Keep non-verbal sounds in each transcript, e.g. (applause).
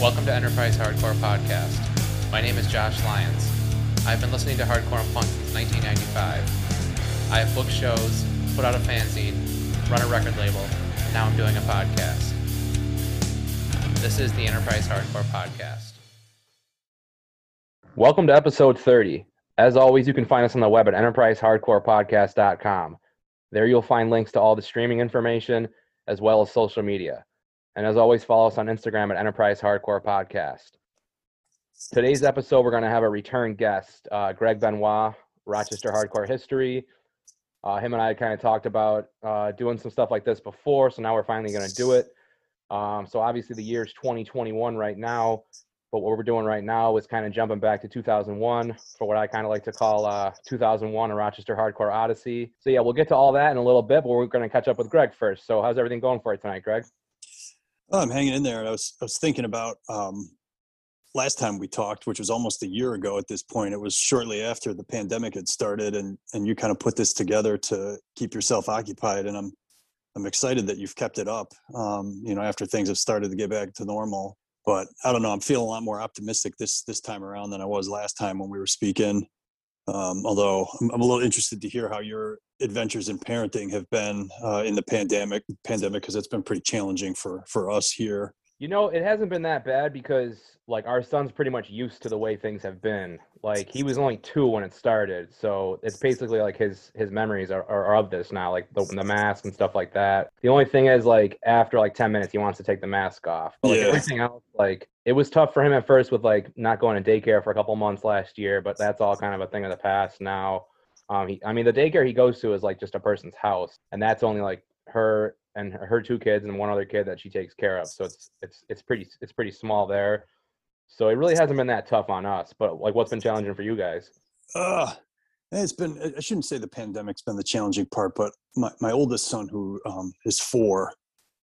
Welcome to Enterprise Hardcore Podcast. My name is Josh Lyons. I've been listening to hardcore and punk since 1995. I have booked shows, put out a fanzine, run a record label, and now I'm doing a podcast. This is the Enterprise Hardcore Podcast. Welcome to episode 30. As always, you can find us on the web at enterprisehardcorepodcast.com. There you'll find links to all the streaming information as well as social media. And as always, follow us on Instagram at Enterprise Hardcore Podcast. Today's episode, we're going to have a return guest, uh, Greg Benoit, Rochester Hardcore History. Uh, him and I kind of talked about uh, doing some stuff like this before, so now we're finally going to do it. Um, so obviously, the year is 2021 right now, but what we're doing right now is kind of jumping back to 2001 for what I kind of like to call uh, 2001 a Rochester Hardcore Odyssey. So yeah, we'll get to all that in a little bit, but we're going to catch up with Greg first. So how's everything going for you tonight, Greg? Oh, I'm hanging in there. and I was I was thinking about um, last time we talked, which was almost a year ago at this point. It was shortly after the pandemic had started, and and you kind of put this together to keep yourself occupied. And I'm I'm excited that you've kept it up. Um, you know, after things have started to get back to normal. But I don't know. I'm feeling a lot more optimistic this this time around than I was last time when we were speaking. Um, although I'm, I'm, a little interested to hear how your adventures in parenting have been uh, in the pandemic pandemic because it's been pretty challenging for for us here you know, it hasn't been that bad because like our son's pretty much used to the way things have been. Like he was only two when it started, so it's basically like his his memories are, are, of this now, like the, the mask and stuff like that. The only thing is like after like ten minutes, he wants to take the mask off. But like yeah. everything else, like it was tough for him at first with like not going to daycare for a couple months last year, but that's all kind of a thing of the past now. Um, he, I mean, the daycare he goes to is like just a person's house, and that's only like her and her two kids and one other kid that she takes care of. So it's it's it's pretty it's pretty small there. So it really hasn't been that tough on us. But like, what's been challenging for you guys? Uh, it's been I shouldn't say the pandemic's been the challenging part, but my my oldest son who um, is four,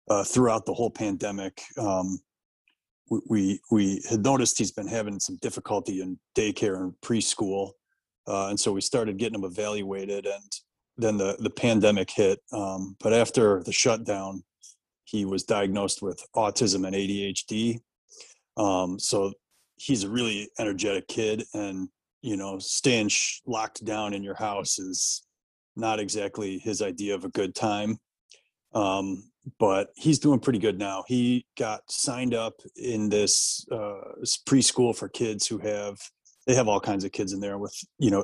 uh, throughout the whole pandemic, um, we, we we had noticed he's been having some difficulty in daycare and preschool, uh, and so we started getting him evaluated and then the the pandemic hit. Um, but after the shutdown, he was diagnosed with autism and ADHD. Um, so he's a really energetic kid, and you know, staying sh- locked down in your house is not exactly his idea of a good time. Um, but he's doing pretty good now. He got signed up in this uh, preschool for kids who have they have all kinds of kids in there with you know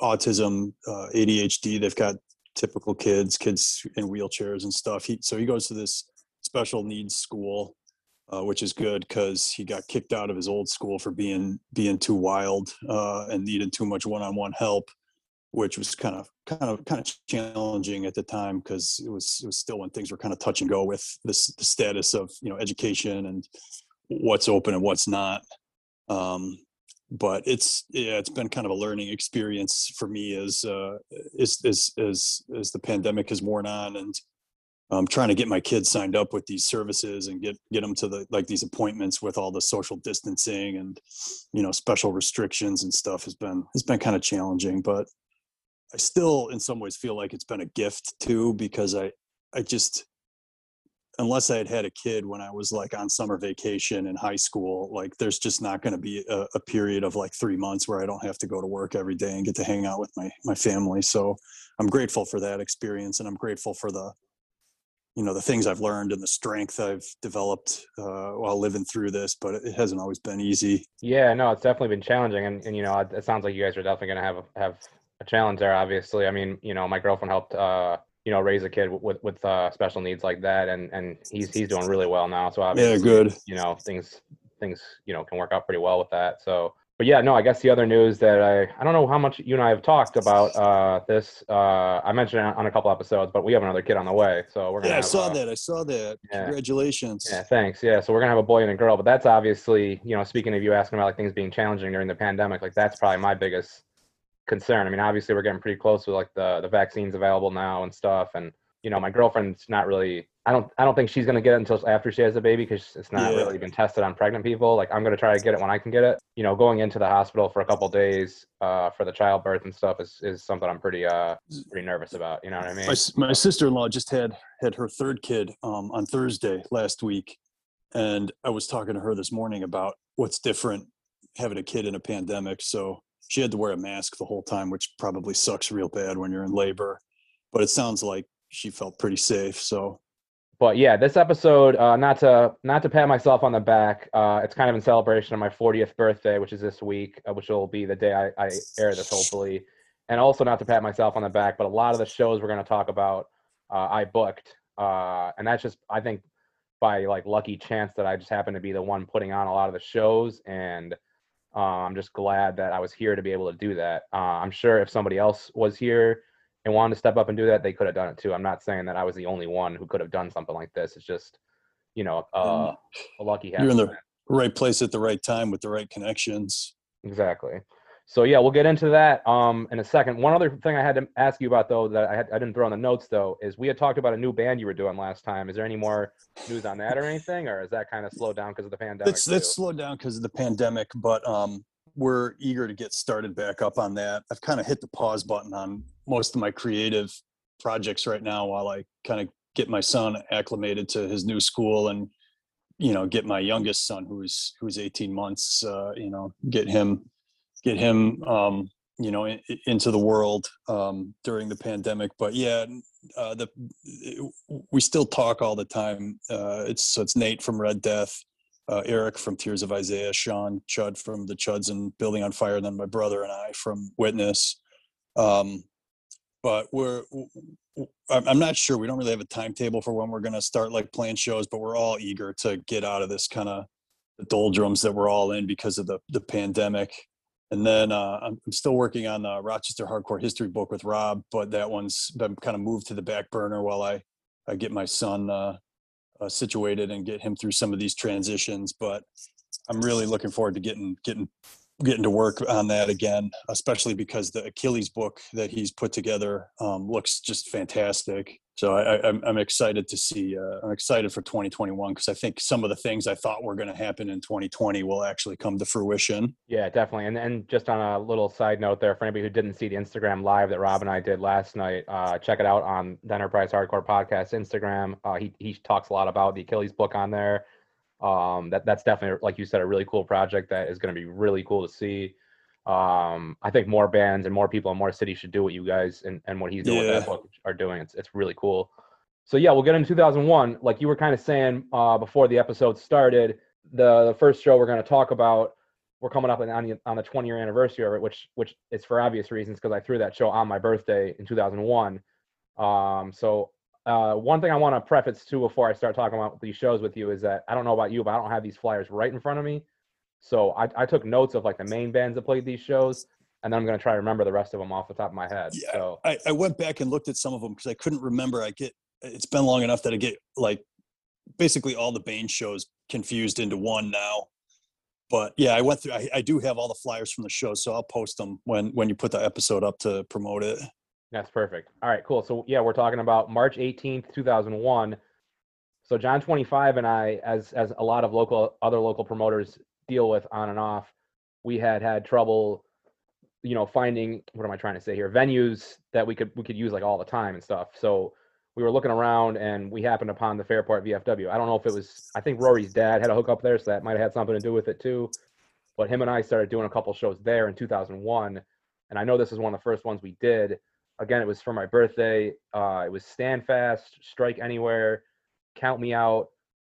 autism, uh, ADHD. They've got typical kids, kids in wheelchairs and stuff. He, so he goes to this special needs school, uh, which is good because he got kicked out of his old school for being being too wild uh, and needed too much one-on-one help, which was kind of kind of kind of challenging at the time because it was it was still when things were kind of touch and go with this the status of you know education and what's open and what's not. Um, but it's yeah, it's been kind of a learning experience for me as uh, as as as as the pandemic has worn on, and I'm trying to get my kids signed up with these services and get get them to the like these appointments with all the social distancing and you know special restrictions and stuff has been has been kind of challenging, but I still in some ways feel like it's been a gift too because I I just unless I had had a kid when I was like on summer vacation in high school, like there's just not going to be a, a, period of like three months where I don't have to go to work every day and get to hang out with my my family. So I'm grateful for that experience, and I'm grateful for the you know the things I've learned and the strength I've developed uh, while living through this. But it hasn't always been easy. Yeah, no, it's definitely been challenging, and, and you know it sounds like you guys are definitely going to have have a challenge there. Obviously, I mean, you know, my girlfriend helped. Uh, you know raise a kid with with uh, special needs like that, and and he's he's doing really well now. So obviously, yeah, good. You know things things you know can work out pretty well with that. So. But yeah, no. I guess the other news that I I don't know how much you and I have talked about uh, this. Uh, I mentioned it on a couple episodes, but we have another kid on the way, so we're gonna. Yeah, have, I saw that. I saw that. Yeah. Congratulations. Yeah, thanks. Yeah, so we're gonna have a boy and a girl, but that's obviously you know speaking of you asking about like things being challenging during the pandemic, like that's probably my biggest concern. I mean, obviously we're getting pretty close with like the the vaccines available now and stuff, and you know, my girlfriend's not really. I don't. I don't think she's gonna get it until after she has a baby because it's not yeah. really been tested on pregnant people. Like I'm gonna try to get it when I can get it. You know, going into the hospital for a couple days uh, for the childbirth and stuff is, is something I'm pretty uh pretty nervous about. You know what I mean? My, my sister-in-law just had had her third kid um, on Thursday last week, and I was talking to her this morning about what's different having a kid in a pandemic. So she had to wear a mask the whole time, which probably sucks real bad when you're in labor. But it sounds like she felt pretty safe. So but yeah, this episode, uh, not to not to pat myself on the back, uh, it's kind of in celebration of my 40th birthday, which is this week, uh, which will be the day I, I air this, hopefully. And also not to pat myself on the back, but a lot of the shows we're going to talk about, uh, I booked, uh, and that's just I think by like lucky chance that I just happened to be the one putting on a lot of the shows, and uh, I'm just glad that I was here to be able to do that. I'm sure if somebody else was here and wanted to step up and do that, they could have done it too. I'm not saying that I was the only one who could have done something like this. It's just, you know, uh, a lucky. You're in the right place at the right time with the right connections. Exactly. So yeah, we'll get into that um, in a second. One other thing I had to ask you about though that I, had, I didn't throw in the notes though is we had talked about a new band you were doing last time. Is there any more news on that or anything, or is that kind of slowed down because of the pandemic? It's it's slowed down because of the pandemic, but um, we're eager to get started back up on that. I've kind of hit the pause button on most of my creative projects right now while I kind of get my son acclimated to his new school and you know get my youngest son who's who's 18 months uh, you know get him get him um, you know in, into the world um, during the pandemic but yeah uh, the we still talk all the time uh, it's so it's Nate from Red Death uh, Eric from Tears of Isaiah, Sean Chud from the Chuds and Building on Fire, and then my brother and I from Witness. Um, but we're I'm not sure. We don't really have a timetable for when we're going to start like playing shows, but we're all eager to get out of this kind of doldrums that we're all in because of the the pandemic. And then uh, I'm, still working on the Rochester Hardcore History book with Rob, but that one's been kind of moved to the back burner while I I get my son uh, uh, situated and get him through some of these transitions. But I'm really looking forward to getting getting getting to work on that again, especially because the Achilles book that he's put together um, looks just fantastic. So I, am excited to see. Uh, I'm excited for 2021 because I think some of the things I thought were going to happen in 2020 will actually come to fruition. Yeah, definitely. And and just on a little side note there, for anybody who didn't see the Instagram live that Rob and I did last night, uh, check it out on the Enterprise Hardcore Podcast Instagram. Uh, he he talks a lot about the Achilles book on there um, that that's definitely like you said a really cool project that is going to be really cool to see um, i think more bands and more people in more cities should do what you guys and, and what he's doing yeah. with that book are doing it's, it's really cool so yeah we'll get into 2001 like you were kind of saying uh, before the episode started the, the first show we're going to talk about we're coming up on the, on the 20 year anniversary of it which which is for obvious reasons because i threw that show on my birthday in 2001 um, so uh, one thing I want to preface too before I start talking about these shows with you is that I don't know about you, but I don't have these flyers right in front of me. So I, I took notes of like the main bands that played these shows, and then I'm going to try to remember the rest of them off the top of my head. Yeah, so I, I went back and looked at some of them because I couldn't remember. I get it's been long enough that I get like basically all the Bane shows confused into one now. But yeah, I went through. I, I do have all the flyers from the show, so I'll post them when when you put the episode up to promote it. That's perfect. All right, cool. So yeah, we're talking about March 18th, 2001. So John 25 and I, as as a lot of local other local promoters deal with on and off, we had had trouble, you know, finding what am I trying to say here? Venues that we could we could use like all the time and stuff. So we were looking around and we happened upon the Fairport VFW. I don't know if it was I think Rory's dad had a hook up there, so that might have had something to do with it too. But him and I started doing a couple shows there in 2001, and I know this is one of the first ones we did again, it was for my birthday. Uh, it was Stand Fast, Strike Anywhere, Count Me Out,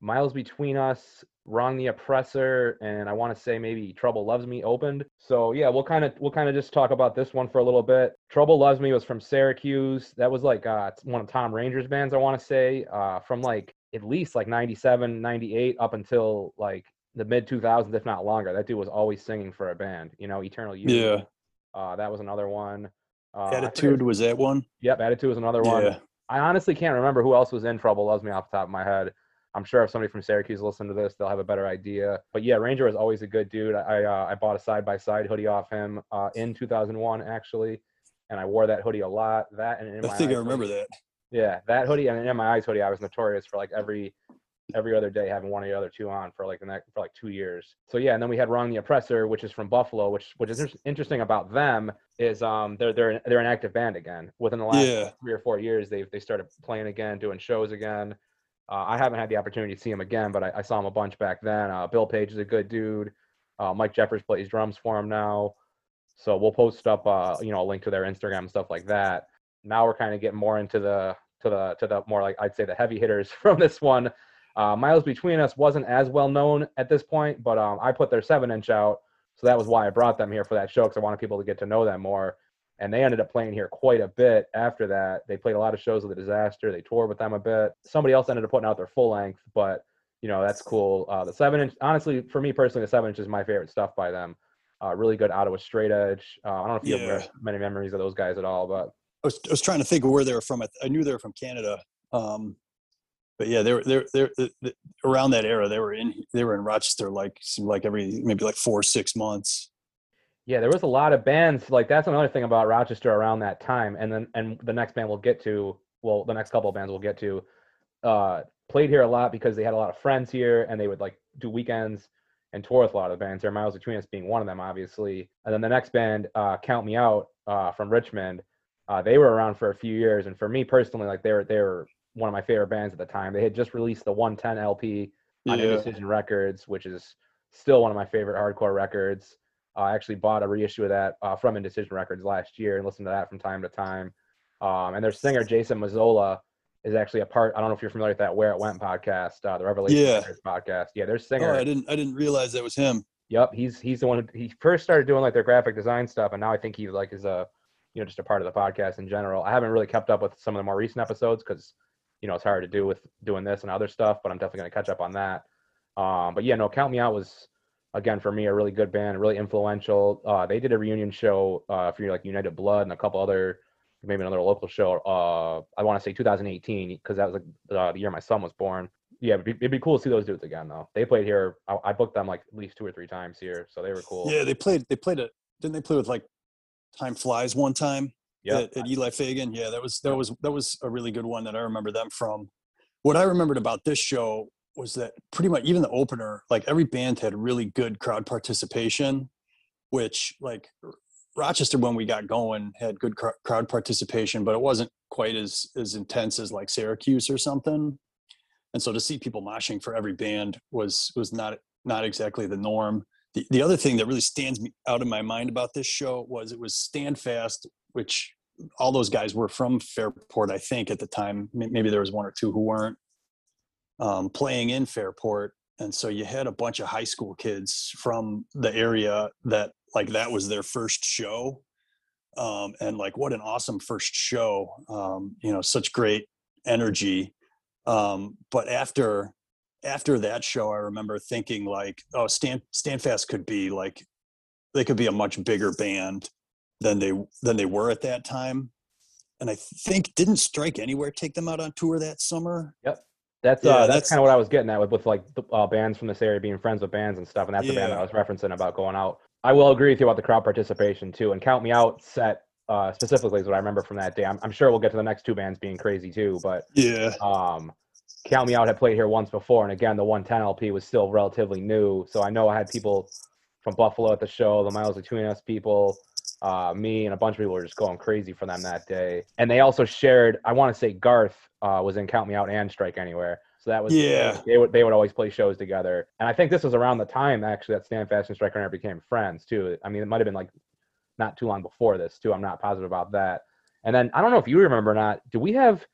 Miles Between Us, Wrong the Oppressor, and I want to say maybe Trouble Loves Me opened. So yeah, we'll kind of we'll kind of just talk about this one for a little bit. Trouble Loves Me was from Syracuse. That was like uh, one of Tom Ranger's bands, I want to say, uh, from like at least like 97, 98 up until like the mid 2000s, if not longer. That dude was always singing for a band, you know, Eternal Youth. Yeah. Uh, that was another one. Uh, Attitude was that one? Yep, Attitude was another one. Yeah. I honestly can't remember who else was in Trouble Loves Me off the top of my head. I'm sure if somebody from Syracuse listen to this, they'll have a better idea. But yeah, Ranger was always a good dude. I uh, I bought a side by side hoodie off him uh, in 2001 actually, and I wore that hoodie a lot. That and I think I remember hoodie. that. Yeah, that hoodie and in my eyes hoodie, I was notorious for like every every other day having one of the other two on for like the next for like two years. So yeah, and then we had Wrong the Oppressor, which is from Buffalo, which which is interesting about them is um they're they're they're an active band again. Within the last yeah. three or four years, they've they started playing again, doing shows again. Uh, I haven't had the opportunity to see him again, but I, I saw him a bunch back then. Uh, Bill Page is a good dude. Uh, Mike Jeffers plays drums for him now. So we'll post up, uh, you know, a link to their Instagram and stuff like that. Now we're kind of getting more into the to the to the more like I'd say the heavy hitters (laughs) from this one. Uh, Miles Between Us wasn't as well known at this point, but um, I put their seven inch out, so that was why I brought them here for that show because I wanted people to get to know them more. And they ended up playing here quite a bit after that. They played a lot of shows with the Disaster. They toured with them a bit. Somebody else ended up putting out their full length, but you know that's cool. Uh, the seven inch, honestly, for me personally, the seven inch is my favorite stuff by them. Uh, really good Ottawa straight edge. Uh, I don't know if you Yeah. have many memories of those guys at all, but I was, I was trying to think of where they were from. I, I knew they were from Canada. Um, but yeah, they were they're, they're, they around that era. They were in they were in Rochester like like every maybe like four or six months. Yeah, there was a lot of bands. Like that's another thing about Rochester around that time, and then and the next band we'll get to. Well, the next couple of bands we'll get to, uh, played here a lot because they had a lot of friends here, and they would like do weekends and tour with a lot of the bands. There, Miles Between Us being one of them, obviously. And then the next band, uh, Count Me Out, uh, from Richmond, uh, they were around for a few years, and for me personally, like they were they were one of my favorite bands at the time. They had just released the 110 LP on Yeah. Indecision Records, which is still one of my favorite hardcore records. Uh, I actually bought a reissue of that uh, from Indecision Records last year and listened to that from time to time. Um, and their singer Jason Mazzola is actually a part. I don't know if you're familiar with that Where It Went podcast, uh, the Revelation Yeah. Podcast. Yeah, their singer. Oh, singer. I didn't I didn't realize that was him. Yep, he's he's the one who he first started doing like their graphic design stuff, and now I think he like is a you know just a part of the podcast in general. I haven't really kept up with some of the more recent episodes because you know it's hard to do with doing this and other stuff, but I'm definitely gonna catch up on that. Um, but yeah, no, Count Me Out was again for me a really good band, really influential. Uh, they did a reunion show uh, for like United Blood and a couple other maybe another local show. Uh, I want to say 2018 because that was like uh, the year my son was born. Yeah, it'd be, it'd be cool to see those dudes again though. They played here. I, I booked them like at least two or three times here, so they were cool. Yeah, they played they played it. Didn't they play with like Time Flies one time yeah. at, at Eli Fagan? Yeah, that was that was that was a really good one that I remember them from. What I remembered about this show was that pretty much even the opener, like every band had really good crowd participation, which like Rochester when we got going had good cr- crowd participation, but it wasn't quite as as intense as like Syracuse or something. And so to see people moshing for every band was was not not exactly the norm. The the other thing that really stands out in my mind about this show was it was Stand Fast, which all those guys were from Fairport, I think, at the time. Maybe there was one or two who weren't um, playing in Fairport, and so you had a bunch of high school kids from the area that like that was their first show, um, and like what an awesome first show! Um, you know, such great energy. Um, but after after that show, I remember thinking like, oh, Stand Standfast could be like they could be a much bigger band than they than they were at that time. And I think didn't Strike Anywhere take them out on tour that summer? That's Yeah, uh, that's, that's- kind of what I was getting at with with like the, uh, bands from this area being friends with bands and stuff, and that's the band that I was referencing about going out. I will agree with you about the crowd participation too, and Count Me Out set uh, specifically is what I remember from that day. I'm, I'm sure we'll get to the next two bands being crazy too, but Yeah, um, Count Me Out had played here once before, and again, the 110 LP was still relatively new, so I know I had people from Buffalo at the show, the Miles Between Us people, uh, me, and a bunch of people were just going crazy for them that day. And they also shared, I want to say Garth uh, was in Count Me Out and Strike Anywhere, so that was Yeah. They would they would always play shows together, and I think this was around the time actually that Stand Fast and Strike Anywhere became friends too. I mean, it might have been like not too long before this too. I'm not positive about that. And then I don't know if you remember or not. Do we have?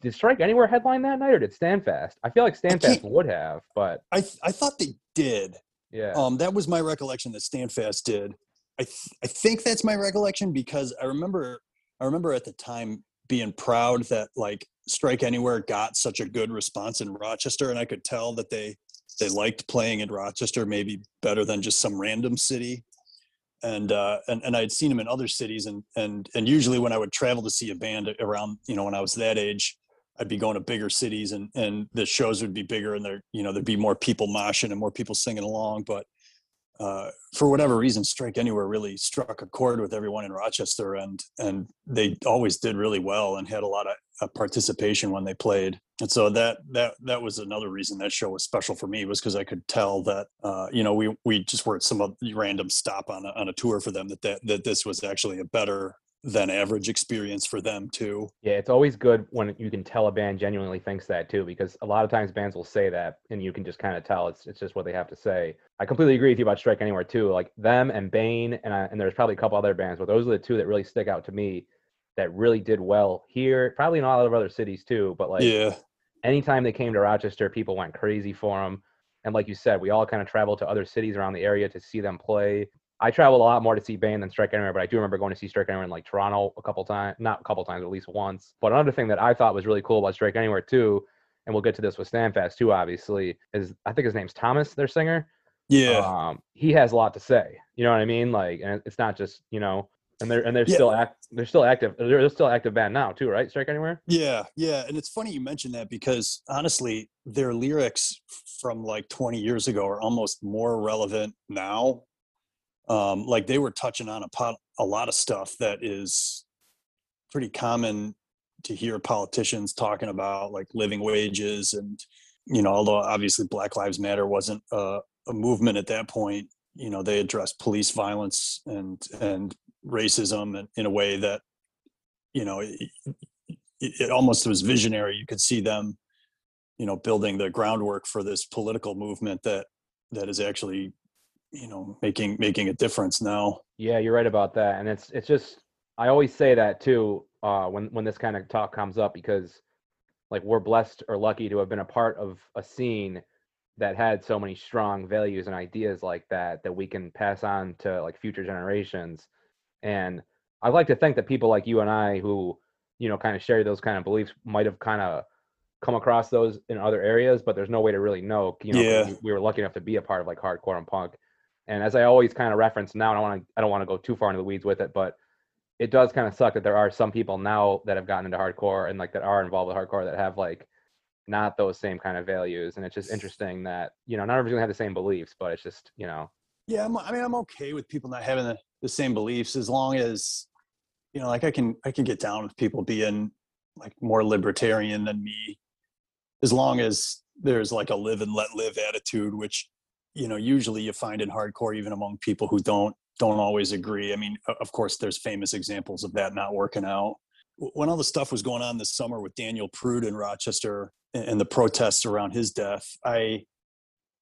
Did Strike Anywhere headline that night, or did Standfast? I feel like Standfast would have, but I th- I thought they did. yeah, Um, that was my recollection that Standfast did. I th- I think that's my recollection because I remember I remember at the time being proud that like Strike Anywhere got such a good response in Rochester, and I could tell that they they liked playing in Rochester maybe better than just some random city. And uh, and and I'd seen them in other cities, and and and usually when I would travel to see a band around, you know, when I was that age, I'd be going to bigger cities, and and the shows would be bigger, and there, you know, there'd be more people moshing and more people singing along. But uh, for whatever reason, Strike Anywhere really struck a chord with everyone in Rochester, and and they always did really well and had a lot of uh, participation when they played. And so that that that was another reason that show was special for me was because I could tell that uh, you know we we just were at some random stop on a, on a tour for them that, that that this was actually a better than average experience for them too. Yeah, it's always good when you can tell a band genuinely thinks that too, because a lot of times bands will say that, and you can just kind of tell it's it's just what they have to say. I completely agree with you about Strike Anywhere too, like them and Bane, and I, and there's probably a couple other bands, but those are the two that really stick out to me that really did well here, probably in a lot of other cities too. But like, yeah, anytime they came to Rochester, people went crazy for them. And like you said, we all kind of traveled to other cities around the area to see them play. I traveled a lot more to see Bane than Strike Anywhere, but I do remember going to see Strike Anywhere in like Toronto a couple times, not a couple times, at least once. But another thing that I thought was really cool about Strike Anywhere too, and we'll get to this with Standfast too, obviously, is I think his name's Thomas, their singer. yeah, Um, he has a lot to say. You know what I mean? Like, and it's not just you know, and they're and they're Yeah. still act, they're still active. They're, they're still active band now too, right? Strike Anywhere. yeah, yeah. And it's funny you mentioned that because honestly, their lyrics from like 20 years ago are almost more relevant now. Um, like they were touching on a pot, a lot of stuff that is pretty common to hear politicians talking about, like living wages and you know, although obviously Black Lives Matter wasn't a, a movement at that point, you know, they addressed police violence and and racism in, in a way that, you know, it, it almost was visionary. You could see them, you know, building the groundwork for this political movement that that is actually, you know, making making a difference now. Yeah, you're right about that, and it's it's just I always say that too uh, when when this kind of talk comes up because like we're blessed or lucky to have been a part of a scene that had so many strong values and ideas like that that we can pass on to like future generations, and I'd like to think that people like you and I who you know kind of share those kind of beliefs might have kind of come across those in other areas, but there's no way to really know. You know, Yeah. we were lucky enough to be a part of like hardcore and punk. And as I always kind of reference now, I want to I don't want to go too far into the weeds with it, but it does kind of suck that there are some people now that have gotten into hardcore and like that are involved with hardcore that have like not those same kind of values. And it's just interesting that you know not everyone's gonna have the same beliefs, but it's just you know Yeah, I'm, I mean, I'm okay with people not having the, the same beliefs as long as, you know, like I can I can get down with people being like more libertarian than me, as long as there's like a live and let live attitude, which you know usually you find in hardcore, even among people who don't don't always agree. I mean, of course, there's famous examples of that not working out. When all the stuff was going on this summer with Daniel Prude in Rochester and the protests around his death, I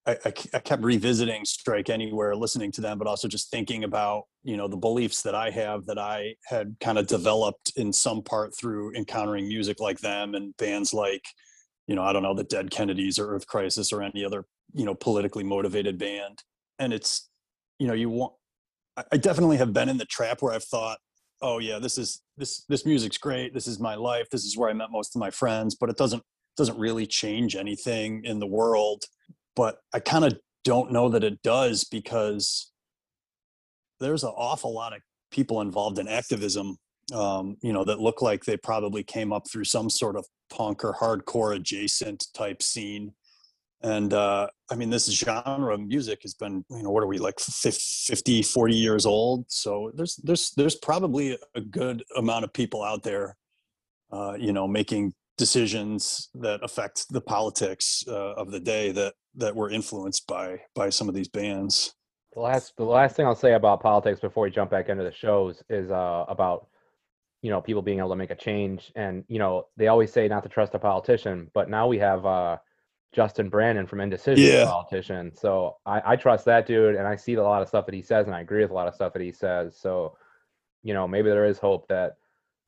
I kept revisiting Strike Anywhere, listening to them, but also just thinking about you know the beliefs that I have that I had kind of developed in some part through encountering music like them and bands like you know I don't know the Dead Kennedys or Earth Crisis or any other you know politically motivated band. And it's you know you want I- definitely have been in the trap where I've thought, oh yeah, this is this this music's great. This is my life. This is where I met most of my friends. But it doesn't doesn't really change anything in the world. But I kind of don't know that it does because there's an awful lot of people involved in activism. Um, you know that look like they probably came up through some sort of punk or hardcore adjacent type scene and uh, i mean this genre of music has been you know what are we like fif- 50 40 years old? So there's there's there's probably a good amount of people out there uh, you know making decisions that affect the politics uh, of the day that that were influenced by by some of these bands. The last the last thing I'll say about politics before we jump back into the shows is uh, about you know people being able to make a change. And you know they always say not to trust a politician but now we have uh justin brannan from indecision Yeah. politician. So I, I trust that dude and i see a lot of stuff that he says and i agree with a lot of stuff that he says. So you know maybe there is hope that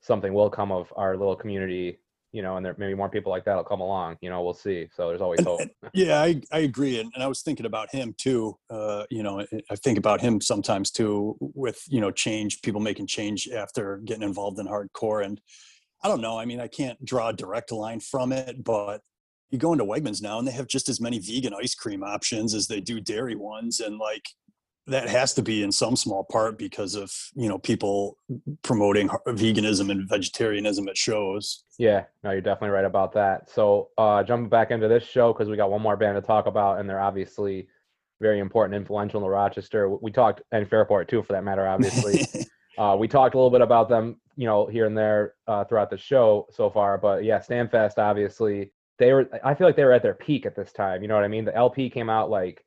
something will come of our little community you know and there maybe more people like that will come along you know we'll see. So there's always And- hope. yeah i, I agree and, and i was thinking about him too uh, you know i think about him sometimes too with you know change people making change after getting involved in hardcore and i don't know i mean i can't draw a direct line from it but you go into wegmans now and they have just as many vegan ice cream options as they do dairy ones and like that has to be in some small part because of you know people promoting veganism and vegetarianism at shows Yeah, no, you're definitely right about that. So, uh, jumping back into this show because we got one more band to talk about, and they're obviously very important, influential in Rochester. We talked and Fairport too, for that matter. Obviously, (laughs) uh, we talked a little bit about them, you know, here and there uh, throughout the show so far. But yeah, Standfast, obviously, they were. I feel like they were at their peak at this time. You know what I mean? The LP came out like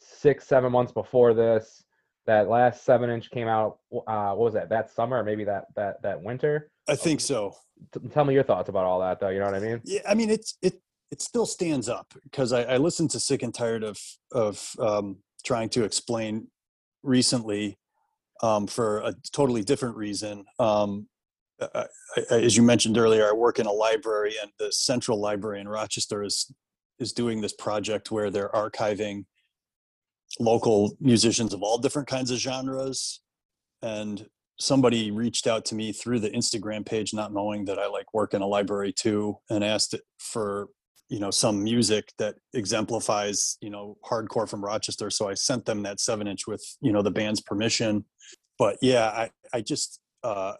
six, seven months before this. that last seven inch came out. Uh, what was that? That summer, or maybe that that that winter. I think so. T- tell me your thoughts about all that, though. You know what I mean? Yeah, I mean it's it it still stands up because I, I listened to Sick and Tired of of um, trying to explain recently um, for a totally different reason. Um, As you mentioned earlier, I work in a library, and the Central Library in Rochester is is doing this project where they're archiving local musicians of all different kinds of genres. And somebody reached out to me through the Instagram page, not knowing that I like work in a library too, and asked for you know some music that exemplifies you know hardcore from Rochester. So I sent them that seven inch with you know the band's permission. But yeah, I I just uh,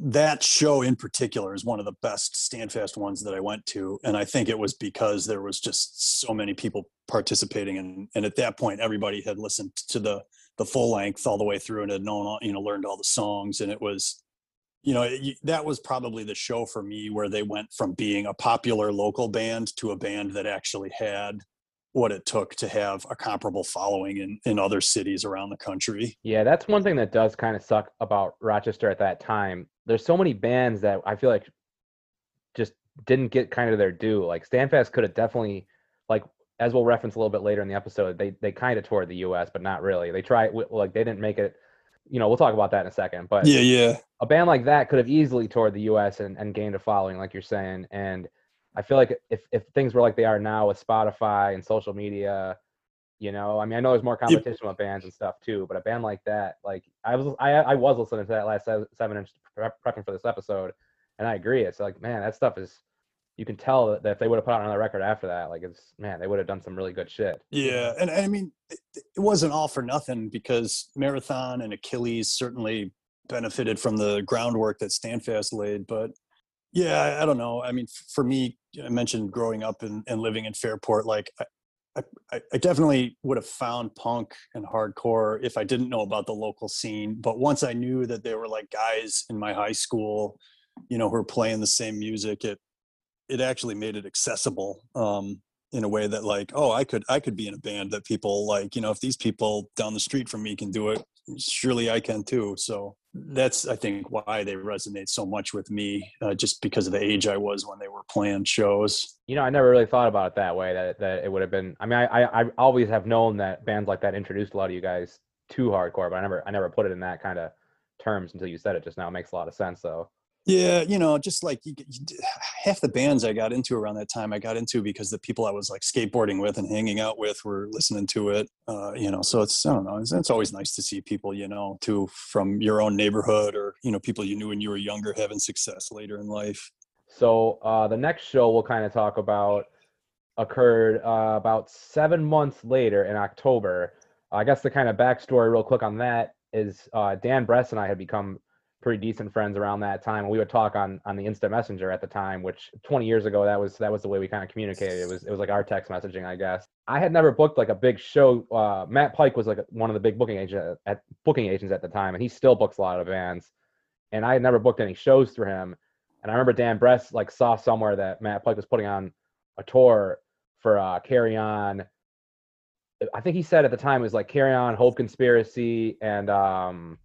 that show in particular is one of the best standfast ones that i went to and i think it was because there was just so many people participating and and at that point everybody had listened to the the full length all the way through and had known all, you know learned all the songs and it was you know it, that was probably the show for me where they went from being a popular local band to a band that actually had what it took to have a comparable following in, in other cities around the country. Yeah, that's one thing that does kind of suck about Rochester at that time. There's so many bands that I feel like just didn't get kind of their due. Like Standfast could have definitely, like as we'll reference a little bit later in the episode, they they kind of toured the U.S. but not really. They tried like they didn't make it. You know, we'll talk about that in a second. But yeah, yeah, a band like that could have easily toured the U.S. and, and gained a following, like you're saying, and I feel like if if things were like they are now with Spotify and social media, you know, I mean, I know there's more competition with bands and stuff too, but a band like that, like I was, I, I was listening to that last seven inch prepping for this episode, and I agree. It's like, man, that stuff is. You can tell that if they would have put out another record after that, like it's man, they would have done some really good shit. Yeah, and, and I mean, it, it wasn't all for nothing because Marathon and Achilles certainly benefited from the groundwork that Standfast laid, but yeah, I, don't know. I mean, for me, I mentioned growing up and, and living in Fairport. Like, I, I, I definitely would have found punk and hardcore if I didn't know about the local scene. But once I knew that there were like guys in my high school, you know, who were playing the same music, it it actually made it accessible um, in a way that like, oh, I could I could be in a band that people like. You know, if these people down the street from me can do it, surely I can too. So that's I think why they resonate so much with me, uh, just because of the age I was when they were playing shows. You know, I never really thought about it that way. That that it would have been. I mean, I I, I always have known that bands like that introduced a lot of you guys to hardcore, but I never I never put it in that kind of terms until you said it just now. It makes a lot of sense though. Yeah, you know, just like you, you, half the bands I got into around that time, I got into because the people I was like skateboarding with and hanging out with were listening to it. Uh, you know, so it's I don't know, it's, it's, always nice to see people, you know, too from your own neighborhood or you know people you knew when you were younger having success later in life. So uh, the next show we'll kind of talk about occurred uh, about seven months later in October. I guess the kind of backstory, real quick on that, is uh, Dan Bress and I had become pretty decent friends around that time. We would talk on on the instant messenger at the time which 20 years ago that was that was the way we kind of communicated. It was it was like our text messaging i guess. I had never booked like a big show uh, matt pike was like one of the big booking agents at booking agents at the time and he still books a lot of bands. And i had never booked any shows through him. And i remember dan bress like saw somewhere that matt pike was putting on a tour for uh carry on. I think he said at the time it was like carry on hope conspiracy and um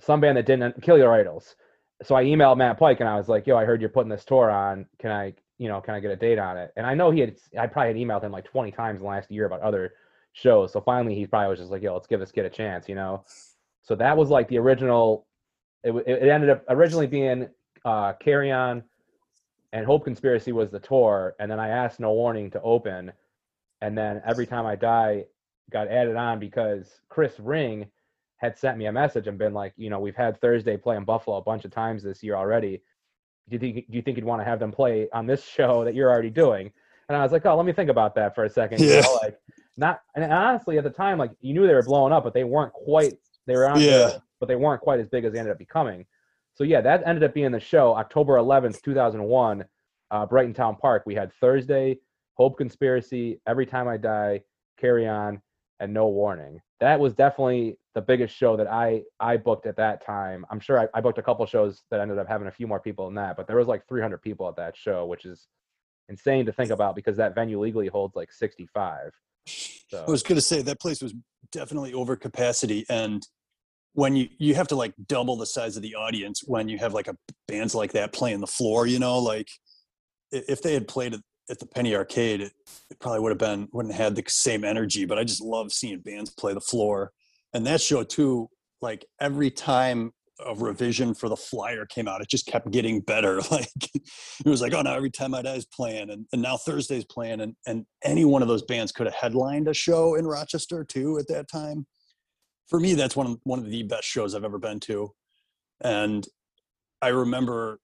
some band that didn't kill your idols. So I emailed Matt Pike and I was like, "Yo, I heard you're putting this tour on. Can I, you know, can I get a date on it?" And I know he had, I probably had emailed him like 20 times in the last year about other shows. So finally, he probably was just like, "Yo, let's give this kid a chance," you know. So that was like the original. It, it ended up originally being uh, Carry On and Hope Conspiracy was the tour, and then I asked No Warning to open, and then Every Time I Die got added on because Chris Ring had sent me a message and been like, you know, we've had Thursday play in Buffalo a bunch of times this year already. Do you think do you think you'd want to have them play on this show that you're already doing? And I was like, oh, let me think about that for a second. Yeah. You know, like not and honestly at the time, like you knew they were blowing up, but they weren't quite they were on yeah. but they weren't quite as big as they ended up becoming. So yeah, that ended up being the show, October 11th, 2001, uh, Brighton Town Park. We had Thursday, Hope Conspiracy, Every Time I Die, Carry On, and No Warning. That was definitely the biggest show that I I booked at that time. I'm sure I, I booked a couple shows that ended up having a few more people than that, but there was like 300 people at that show, which is insane to think about because that venue legally holds like 65. So I was to say that place was definitely over capacity, and when you you have to like double the size of the audience when you have like a bands like that playing the floor, you know, like if they had played at, at the Penny Arcade, it, it probably would have been wouldn't have had the same energy. But I just love seeing bands play the floor, and that show too. Like every time a revision for the flyer came out, it just kept getting better. (laughs) Like it was like, oh, now every time my is playing, and, and now Thursday's playing, and and any one of those bands could have headlined a show in Rochester too at that time. For me, that's one of one of the best shows I've ever been to, and I remember,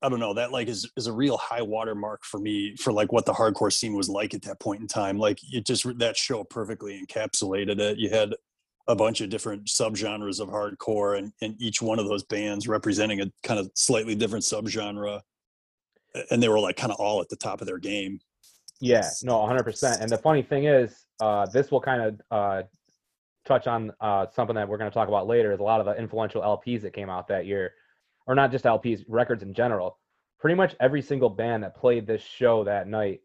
I don't know, that like is is a real high watermark for me for like what the hardcore scene was like at that point in time. Like it just that show perfectly encapsulated it. You had a bunch of different subgenres of hardcore and, and each one of those bands representing a kind of slightly different subgenre and they were like kind of all at the top of their game Yeah, no, 100%. And the funny thing is, uh, this will kind of uh, touch on uh, something that we're going to talk about later is a lot of the influential LPs that came out that year, or not just LPs, records in general. Pretty much every single band that played this show that night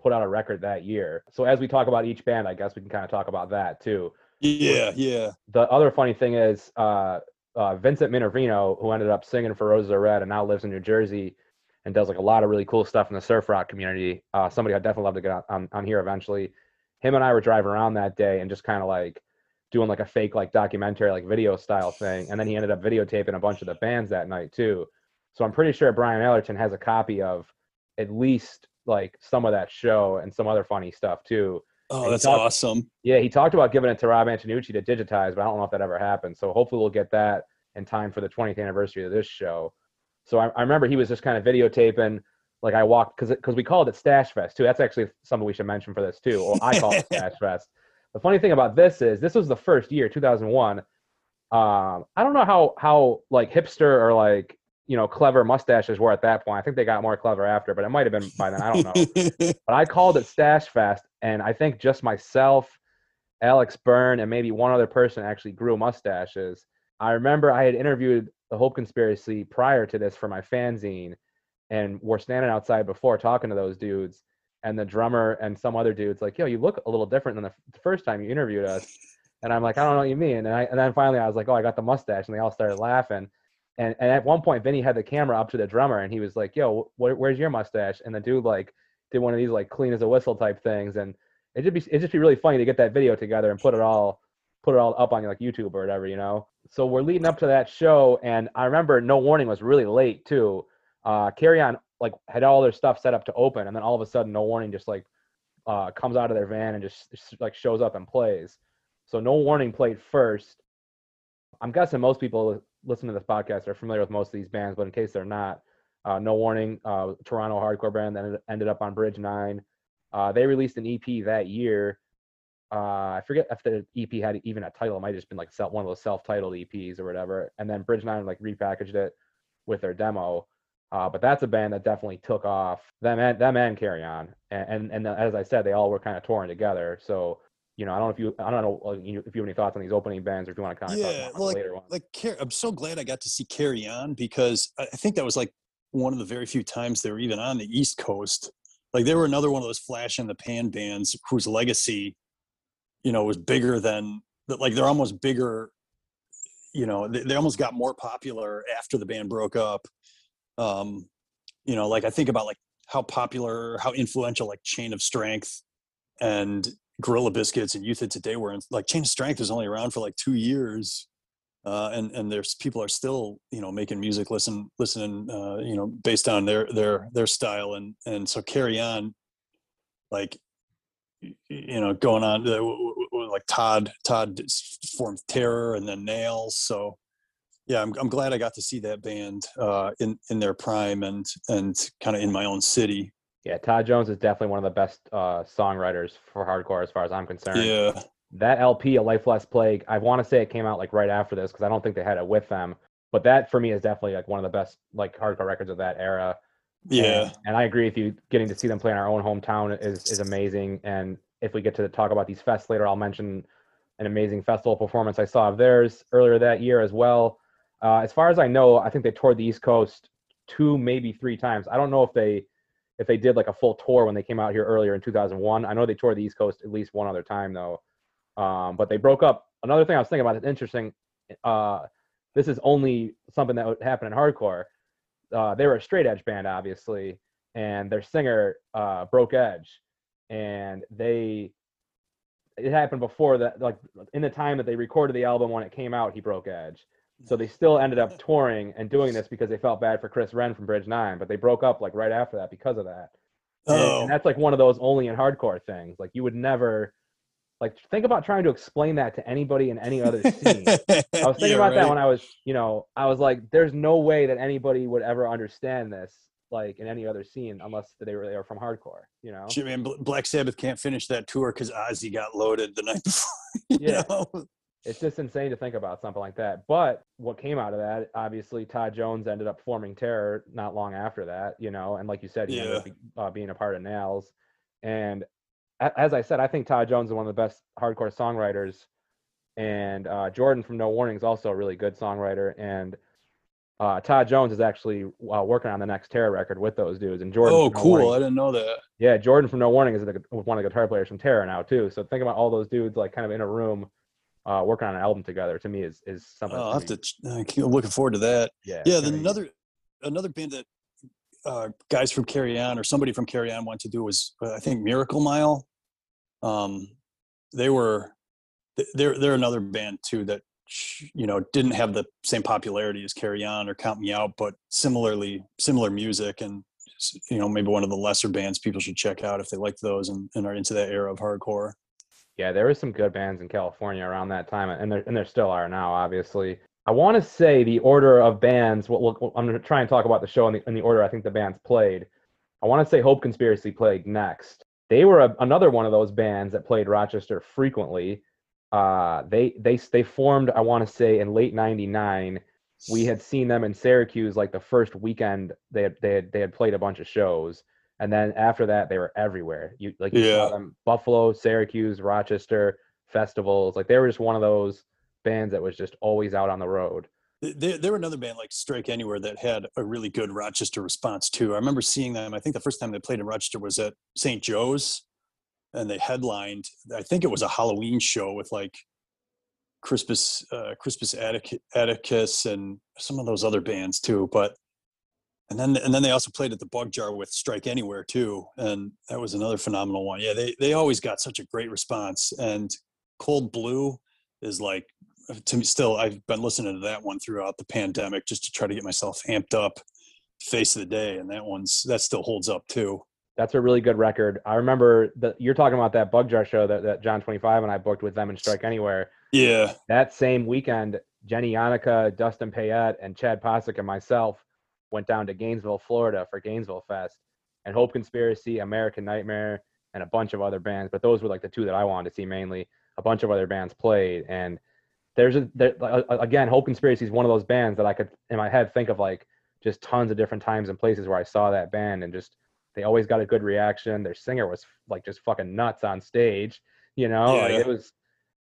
put out a record that year. So as we talk about each band, I guess we can kind of talk about that too. Yeah yeah The other funny thing is uh, uh, Vincent Minervino, who ended up singing for Roses Are Red and now lives in New Jersey and does like a lot of really cool stuff in the surf rock community. Uh, somebody I'd definitely love to get on, on, on here eventually. Him and I were driving around that day and just kind of like doing like a fake like documentary like video style thing, and then he ended up videotaping a bunch of the bands that night too. So I'm pretty sure Brian Ellerton has a copy of at least like some of that show and some other funny stuff too. Oh that's talk- awesome Yeah, he talked about giving it to Rob Antonucci to digitize, but I don't know if that ever happened. So hopefully we'll get that in time for the 20th anniversary of this show. So I, I remember he was just kind of videotaping. Like I walked because because we called it Stash Fest too. That's actually something we should mention for this too. Or I call it (laughs) Stash Fest. The funny thing about this is this was the first year, 2001. Um, I don't know how how like hipster or like you know clever mustaches were at that point. I think they got more clever after, but it might have been by then. I don't know (laughs) but I called it Stash Fest, and I think just myself, Alex Byrne, and maybe one other person actually grew mustaches. I remember I had interviewed the Hope Conspiracy prior to this for my fanzine, and we're standing outside before talking to those dudes, and the drummer and some other dudes like, "Yo, you look a little different than the f- first time you interviewed us." And I'm like, "I don't know what you mean." And I and then finally I was like, "Oh, I got the mustache," and they all started laughing. And, and at one point, Vinny had the camera up to the drummer, and he was like, "Yo, wh- where's your mustache?" And the dude like did one of these like clean as a whistle type things, and it would be it just be really funny to get that video together and put it all put it all up on like YouTube or whatever, you know. So we're leading up to that show, and I remember No Warning was really late too. Uh, Carry On like had all their stuff set up to open, and then all of a sudden No Warning just like uh, comes out of their van and just, just like shows up and plays. So No Warning played first. I'm guessing most people listening to this podcast are familiar with most of these bands, but in case they're not, uh, No Warning, uh, Toronto hardcore band that ended- ended up on Bridge Nine. Uh, they released an EP that year. Uh, I forget if the EP had even a title. It might have just been like self, one of those self-titled EPs or whatever. And then Bridge Nine like repackaged it with their demo. Uh, but that's a band that definitely took off. Them and them and Carry On. And and, and as I said, they all were kind of touring together. So you know, I don't know if you I don't know uh, if you have any thoughts on these opening bands or if you want to kind of Yeah, talk about well, the later ones. like i'm so glad i got to see carry on because I think that was like one of the very few times they were even on the east coast like they were another one of those flash in the pan bands whose legacy you know was bigger than that like they're almost bigger you know they, they almost got more popular after the band broke up. Um you know like i think about like how popular how influential like chain of strength and gorilla biscuits and youth of today were and like chain of strength was only around for like two years uh, and and there's people are still you know making music listen listening uh, you know based on their their their style and and so carry on like you know going on uh, like Todd Todd formed Terror and then Nails so yeah I'm I'm glad I got to see that band uh, in in their prime and and kind of in my own city Yeah, Todd Jones is definitely one of the best uh, songwriters for hardcore as far as I'm concerned. yeah That LP, A Life Less Plagued, I want to say it came out like right after this because I don't think they had it with them. But that for me is definitely like one of the best like hardcore records of that era. yeah And, and I agree with you. Getting to see them play in our own hometown is is amazing. And if we get to talk about these fests later, I'll mention an amazing festival performance I saw of theirs earlier that year as well. Uh, as far as I know, I think they toured the East Coast two, maybe three times. I don't know if they if they did like a full tour when they came out here earlier in 2001. I know they toured the East Coast at least one other time though. Um, but they broke up. Another thing I was thinking about is interesting. Uh, this is only something that would happen in hardcore. Uh, they were a straight edge band, obviously, and their singer uh, broke edge, and they it happened before that like in the time that they recorded the album when it came out he broke edge so they still ended up touring and doing this because they felt bad for chris wrenn from bridge nine but they broke up like right after that because of that and, Oh, and that's like one of those only in hardcore things like you would never like think about trying to explain that to anybody in any other scene I was (laughs) thinking about that when I was, you know, I was like, there's no way that anybody would ever understand this, like in any other scene, unless they were they were from hardcore, you know. Shit, man, Black Sabbath can't finish that tour because Ozzy got loaded the night (laughs) before. Yeah. know? It's just insane to think about something like that. But what came out of that, obviously, Todd Jones ended up forming Terror not long after that, you know, and like you said, he ended up uh, being a part of Nails. And as I said, I think Todd Jones is one of the best hardcore songwriters. And uh, Jordan from No Warning is also a really good songwriter. And uh, Todd Jones is actually uh, working on the next Terror record with those dudes. And Jordan, Oh, from No cool. Warning- I didn't know that. yeah, Jordan from No Warning is the, one of the guitar players from Terror now too. So think about all those dudes like kind of in a room, uh, working on an album together. To me, is is something. Oh, I'll have to. ch- keep looking forward to that. yeah, Yeah, then another another band that uh, guys from Carry On or somebody from Carry On went to do was uh, I think Miracle Mile. Um, they were they're they're another band too that you know didn't have the same popularity as Carry On or Count Me Out, but similarly similar music and you know maybe one of the lesser bands people should check out if they like those and, and are into that era of hardcore. yeah, there was some good bands in California around that time, and there and there still are now. Obviously, I want to say the order of bands. Well, well, I'm going to try and talk about the show in the in the order I think the bands played. I want to say Hope Conspiracy played next. They were a, another one of those bands that played Rochester frequently. Uh, they they they formed. I want to say in late '99. We had seen them in Syracuse like the first weekend. They had they had they had played a bunch of shows, and then after that they were everywhere. You like you saw Yeah. them Buffalo, Syracuse, Rochester festivals. Like they were just one of those bands that was just always out on the road. They- They, were another band like Strike Anywhere that had a really good Rochester response too. I remember seeing them. I think the first time they played in Rochester was at St. Joe's, and they headlined. I think it was a Halloween show with like Crispus, uh, Crispus Attucks, and some of those other bands too. But and then and then they also played at the Bug Jar with Strike Anywhere too, and that was another phenomenal one. Yeah, they they always got such a great response. And Cold Blue is like to me still I've been listening to that one throughout the pandemic just to try to get myself amped up face of the day and that one's that still holds up too. That's a really good record. I remember that you're talking about that Bug Jar show that, that John 25 and I booked with them in Strike Anywhere. Yeah. that same weekend, Jenny Yannicka, Dustin Payette, and Chad Posick and myself went down to Gainesville, Florida for Gainesville Fest. And Hope Conspiracy, American Nightmare, and a bunch of other bands. But those were like the two that I wanted to see mainly. A bunch of other bands played. And there's a, there, again, Hope Conspiracy is one of those bands that I could, in my head, think of like just tons of different times and places where I saw that band and just they always got a good reaction. Their singer was like just fucking nuts on stage, you know, like Yeah. it was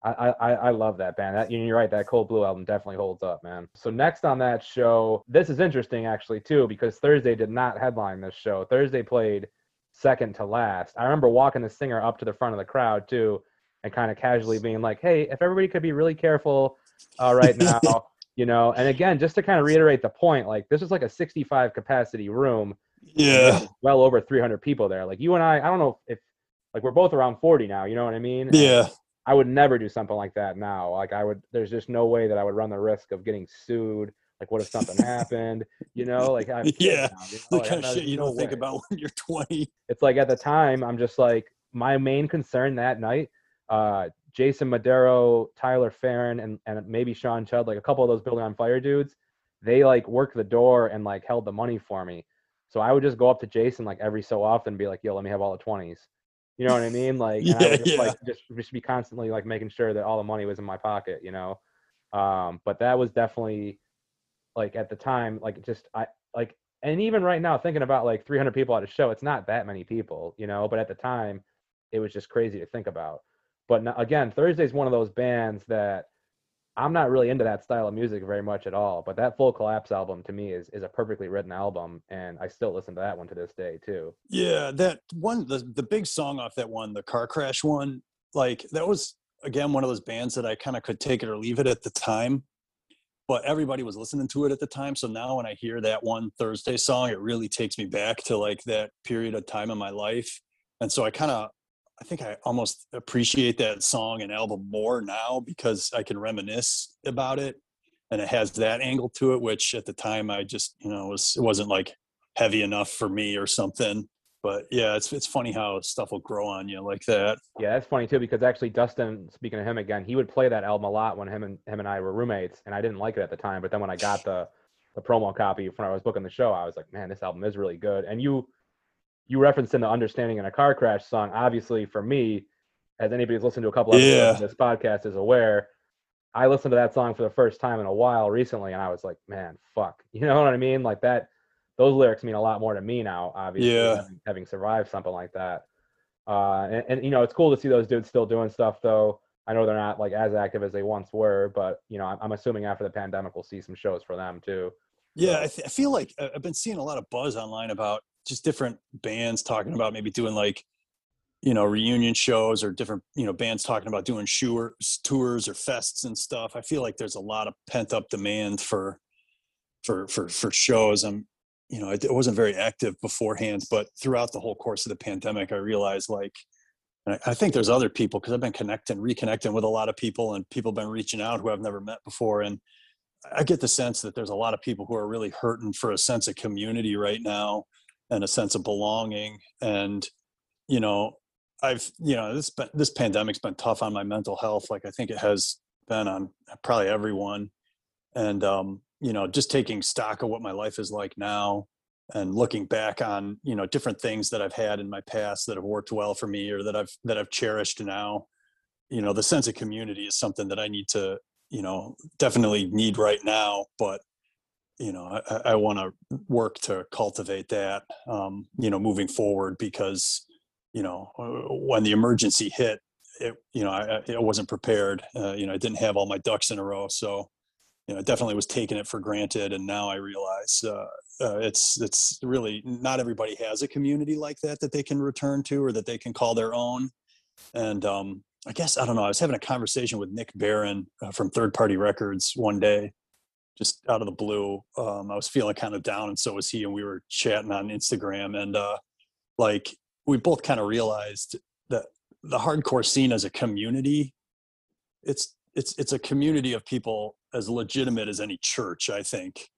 I, I I love that band. That you're right. That Cold Blue album definitely holds up, man. So next on that show, this is interesting actually too because Thursday did not headline this show. Thursday played second to last. I remember walking the singer up to the front of the crowd too, and kind of casually being like, "Hey, if everybody could be really careful uh, right (laughs) now." You know, and again, just to kind of reiterate the point, like this is like a 65 capacity room, Yeah. well over 300 people there. Like you and I, I don't know if like we're both around 40 now. You know what I mean? And Yeah. I would never do something like that now. Like I would, there's just no way that I would run the risk of getting sued. Like what if something (laughs) happened? You know, like I have kids Yeah, now, you know, The kind of shit you no don't think about when you're 20. It's like at the time, I'm just like my main concern that night. Uh, Jason Madero, Tyler Farron, and and maybe Sean Chud, like a couple of those building on fire dudes, they like worked the door and like held the money for me. So I would just go up to Jason like every so often, and be like, "Yo, let me have all the 20s. You know what I (laughs) mean? Like, and I just yeah. like just just be constantly like making sure that all the money was in my pocket, you know. Um, but that was definitely like at the time, like just I like, and even right now, thinking about like 300 people at a show, it's not that many people, you know. But at the time, it was just crazy to think about. But no, again, Thursday's one of those bands that I'm not really into that style of music very much at all. But that Full Collapse album to me is is a perfectly written album, and I still listen to that one to this day too. Yeah, that one, the the big song off that one, the car crash one, like that was again one of those bands that I kind of could take it or leave it at the time. But everybody was listening to it at the time. So now when I hear that one Thursday song, it really takes me back to like that period of time in my life. And so I kind of I think I almost appreciate that song and album more now because I can reminisce about it and it has that angle to it, which at the time I just, you know, was it wasn't like heavy enough for me or something. But yeah, it's it's funny how stuff will grow on you like that. Yeah, that's funny too because actually Dustin, speaking of him again, he would play that album a lot when him and him and I were roommates, and I didn't like it at the time. But then when I got the the promo copy when I was booking the show, I was like, man, this album is really good. And you you referenced in the understanding in a car crash song. Obviously, for me, as anybody who's listened to a couple episodes Yeah. of this podcast is aware, I listened to that song for the first time in a while recently, and I was like, man, fuck. (laughs) You know what I mean? Like that. Those lyrics mean a lot more to me now. Obviously, Yeah. having, having survived something like that. Uh, and, and you know, it's cool to see those dudes still doing stuff, though. I know they're not like as active as they once were, but you know, I'm, I'm assuming after the pandemic, we'll see some shows for them too. Yeah, I, th- I feel like I've been seeing a lot of buzz online about just different bands talking about maybe doing like, you know, reunion shows or different, you know, bands talking about doing tours, tours or fests and stuff. I feel like there's a lot of pent up demand for, for, for, for shows. I'm, you know, it wasn't very active beforehand, but throughout the whole course of the pandemic, I realized like, I, I think there's other people because I've been connecting, reconnecting with a lot of people and people been reaching out who I've never met before. And I get the sense that there's a lot of people who are really hurting for a sense of community right now and a sense of belonging. And, you know, I've, you know, this, this pandemic's been tough on my mental health. Like I think it has been on probably everyone. And, um, you know, just taking stock of what my life is like now and looking back on, you know, different things that I've had in my past that have worked well for me or that I've, that I've cherished now, you know, the sense of community is something that I need to, you know definitely need right now but you know i, I want to work to cultivate that um, you know moving forward because you know uh, when the emergency hit it you know i, I wasn't prepared uh, you know i didn't have all my ducks in a row so you know definitely was taking it for granted and now i realize uh, uh, it's it's really not everybody has a community like that that they can return to or that they can call their own and um, I guess I don't know. I was having a conversation with Nick Barron uh, from Third Party Records one day, just out of the blue. Um, I was feeling kind of down, and so was he. And we were chatting on Instagram, and uh, like we both kind of realized that the hardcore scene as a community, it's it's it's a community of people as legitimate as any church. I think,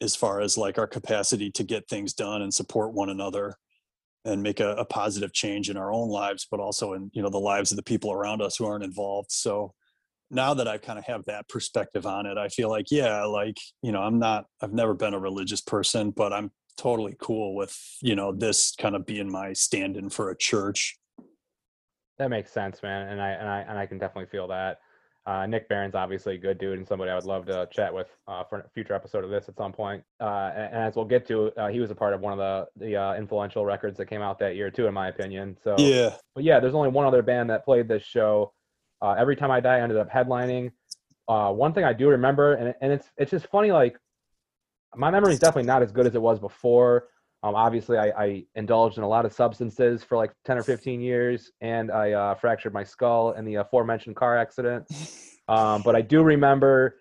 as far as like our capacity to get things done and support one another and make a, a positive change in our own lives, but also in you know the lives of the people around us who aren't involved. So now that I kind of have that perspective on it, I feel like yeah, like you know I'm not I've never been a religious person, but I'm totally cool with you know this kind of being my stand-in for a church. That makes sense, man, and I and I and I can definitely feel that. Uh, Nick Barron's obviously a good dude and somebody I would love to chat with uh, for a future episode of this at some point. Uh, and, and as we'll get to, uh, he was a part of one of the the uh, influential records that came out that year too, in my opinion. So Yeah, but yeah, there's only one other band that played this show. Uh, Every time I die, I ended up headlining. Uh, one thing I do remember, and and it's it's just funny. Like my memory is definitely not as good as it was before. Um, obviously, I, I indulged in a lot of substances for like ten or fifteen years, and I uh, fractured my skull in the aforementioned car accident. Um, but I do remember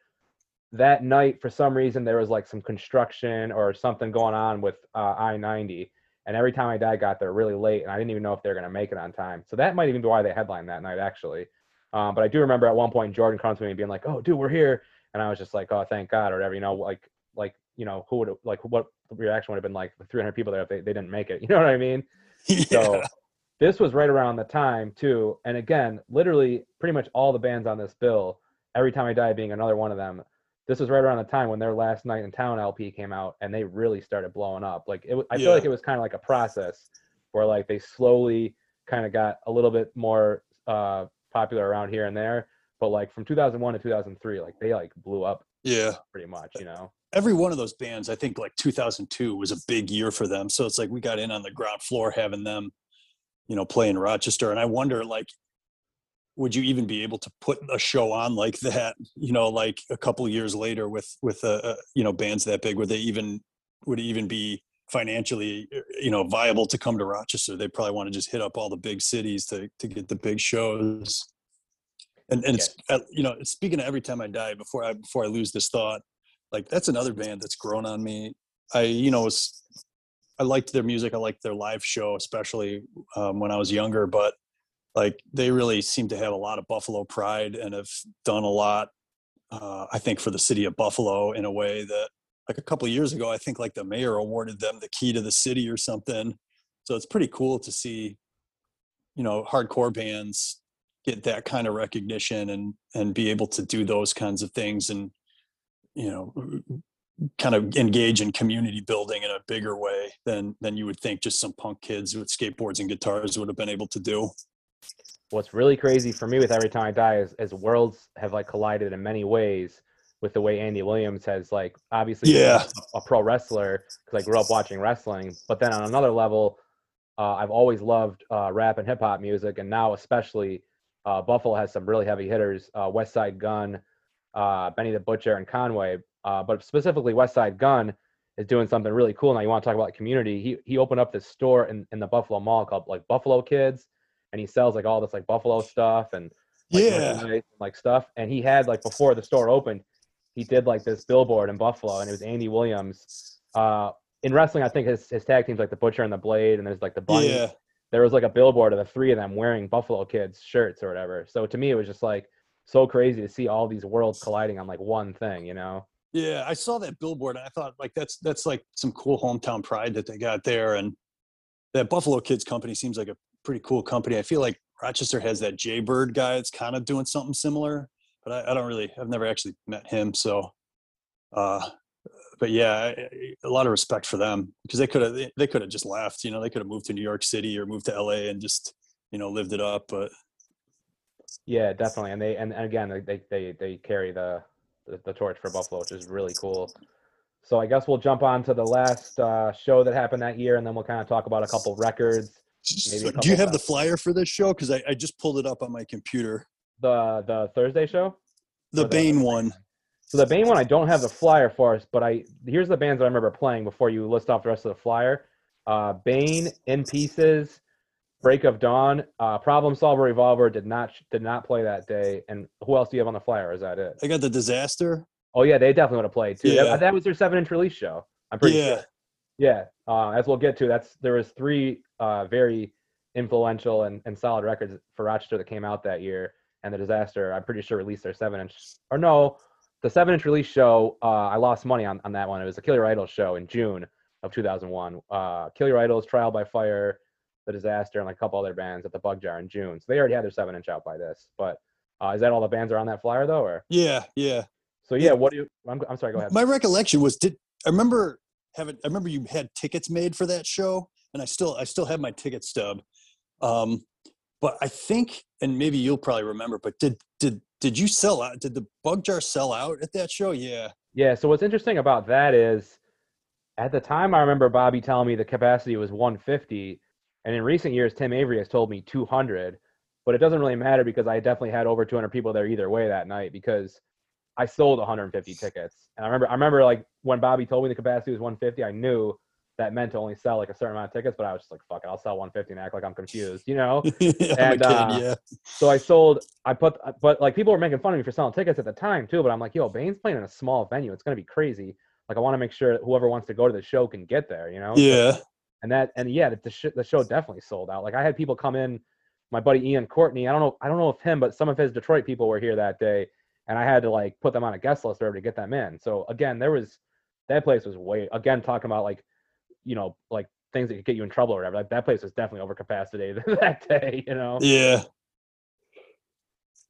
that night for some reason there was like some construction or something going on with uh, I-90 and every time I died got there really late and I didn't even know if they were going to make it on time. So that might even be why they headlined that night actually. Um, but I do remember at one point Jordan comes to me and being like, "Oh, dude, we're here," and I was just like, "Oh, thank God," or whatever. You know, like like you know who would like what reaction would have been like with 300 people there if they, they didn't make it. You (laughs) know what I mean? (laughs) So this was right around the time too. And again, literally pretty much all the bands on this bill, every time I die being another one of them. This was right around the time when their last night in town LP came out and they really started blowing up. Like it, I feel like it was kind of like a process where like they slowly kind of got a little bit more uh popular around here and there. But like from 2001 to 2003, like they like blew up yeah. pretty much, you know? Every one of those bands, I think, like 2002 was a big year for them. So it's like we got in on the ground floor having them, you know, play in Rochester, and I wonder, like, would you even be able to put a show on like that you know like a couple years later with with uh, uh, you know bands that big would they even would it even be financially you know viable to come to rochester. They probably want to just hit up all the big cities to to get the big shows. And and it's uh, you know speaking of every time i die before i before i lose this thought like that's another band that's grown on me. I you know was i liked their music i liked their live show especially um, when i was younger but like they really seem to have a lot of buffalo pride and have done a lot uh, i think for the city of buffalo in a way that like a couple years ago i think like the mayor awarded them the key to the city or something. So it's pretty cool to see you know hardcore bands get that kind of recognition and and be able to do those kinds of things and you know kind of engage in community building in a bigger way than than you would think just some punk kids with skateboards and guitars would have been able to do. What's really crazy for me with every time i die is, is worlds have like collided in many ways with the way andy williams has like obviously yeah a, a pro wrestler because i grew up watching wrestling but then on another level uh, i've always loved uh, rap and hip-hop music and now especially uh, Buffalo has some really heavy hitters: uh, Westside Gunn, uh, Benny the Butcher, and Conway. Uh, but specifically, Westside Gunn is doing something really cool. Now, you want to talk about community? He he opened up this store in, in the Buffalo Mall called like Buffalo Kids, and he sells like all this like Buffalo stuff and like, yeah, like stuff. And he had like before the store opened, he did like this billboard in Buffalo, and it was Andy Williams. Uh, in wrestling, I think his his tag teams like the Butcher and the Blade, and there's like the Bunny. Yeah there was like a billboard of the three of them wearing Buffalo Kids shirts or whatever. So to me, it was just like so crazy to see all these worlds colliding on like one thing, you know? Yeah, I saw that billboard and I thought like that's that's like some cool hometown pride that they got there, and that Buffalo Kids company seems like a pretty cool company. I feel like Rochester has that Jaybird guy that's kind of doing something similar, but I, I don't really, I've never actually met him, so uh, but yeah, a lot of respect for them because they could have they could have just left. You know, they could have moved to New York City or moved to LA and just you know lived it up. But yeah, definitely. And they and, and again they they they carry the, the, the torch for Buffalo, which is really cool. So I guess we'll jump on to the last uh, show that happened that year, and then we'll kind of talk about a couple records. So do you have the flyer for this show? Because I, I just pulled it up on my computer. The the Thursday show. The Bane one. So the Bane one, I don't have the flyer for us, but I here's the bands that I remember playing before you list off the rest of the flyer. Uh, Bane, In Pieces, Break of Dawn, uh, Problem Solver Revolver did not did not play that day. And who else do you have on the flyer? Is that it? I got the Disaster. Oh yeah, they definitely would have played too. Yeah. That, that was their seven inch release show. I'm pretty yeah. sure. Yeah. Uh, as we'll get to, that's there was three uh, very influential and, and solid records for Rochester that came out that year. And the Disaster, I'm pretty sure released their seven inch or no, the seven inch release show, uh, I lost money on, on that one. It was a Kill Your Idols show in June of 2001. Uh, Kill Your Idols, Trial by Fire, The Disaster, and like a couple other bands at the Bug Jar in June. So they already had their seven inch out by this. But uh, is that all the bands are on that flyer though? Or yeah, yeah. So yeah, what do you? I'm, I'm sorry. Go ahead. My recollection was did I remember having I remember you had tickets made for that show, and I still I still have my ticket stub. Um, but I think, and maybe you'll probably remember, but did did did you sell out? Did the bug jar sell out at that show? Yeah. Yeah. So what's interesting about that is, at the time, I remember Bobby telling me the capacity was 150, and in recent years, Tim Avery has told me 200. But it doesn't really matter because I definitely had over 200 people there either way that night because I sold 150 tickets. And I remember, I remember like when Bobby told me the capacity was 150, I knew that meant to only sell like a certain amount of tickets, but I was just like, fuck it, I'll sell 150 and act like I'm confused, you know? (laughs) and, uh, yeah. So I sold, I put, but like people were making fun of me for selling tickets at the time too, but I'm like, yo, Bane's playing in a small venue. It's going to be crazy. Like I want to make sure whoever wants to go to the show can get there, you know? Yeah. So, and that, and yeah, the, sh- the show definitely sold out. Like I had people come in, my buddy Ian Courtney, I don't know, I don't know if him, but some of his Detroit people were here that day and I had to like put them on a guest list or to get them in. So again, there was, that place was way, again, talking about like you know, like things that could get you in trouble or whatever. Like that place was definitely overcapacity (laughs) that day, you know. Yeah.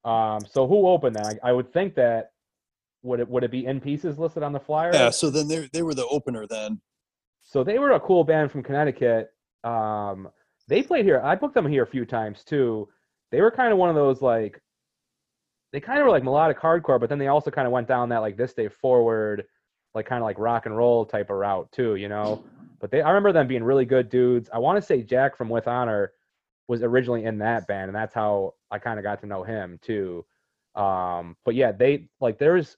Um. So who opened that? I, I, would think that would it would it be in pieces listed on the flyer? Yeah. So then they they were the opener then. So they were a cool band from Connecticut. Um. They played here. I booked them here a few times too. They were kind of one of those like. They kind of were like melodic hardcore, but then they also kind of went down that like this day forward, like kind of like rock and roll type of route too, you know. But they, I remember them being really good dudes. I want to say Jack from With Honor was originally in that band, and that's how I kind of got to know him too. Um, but yeah, they like there's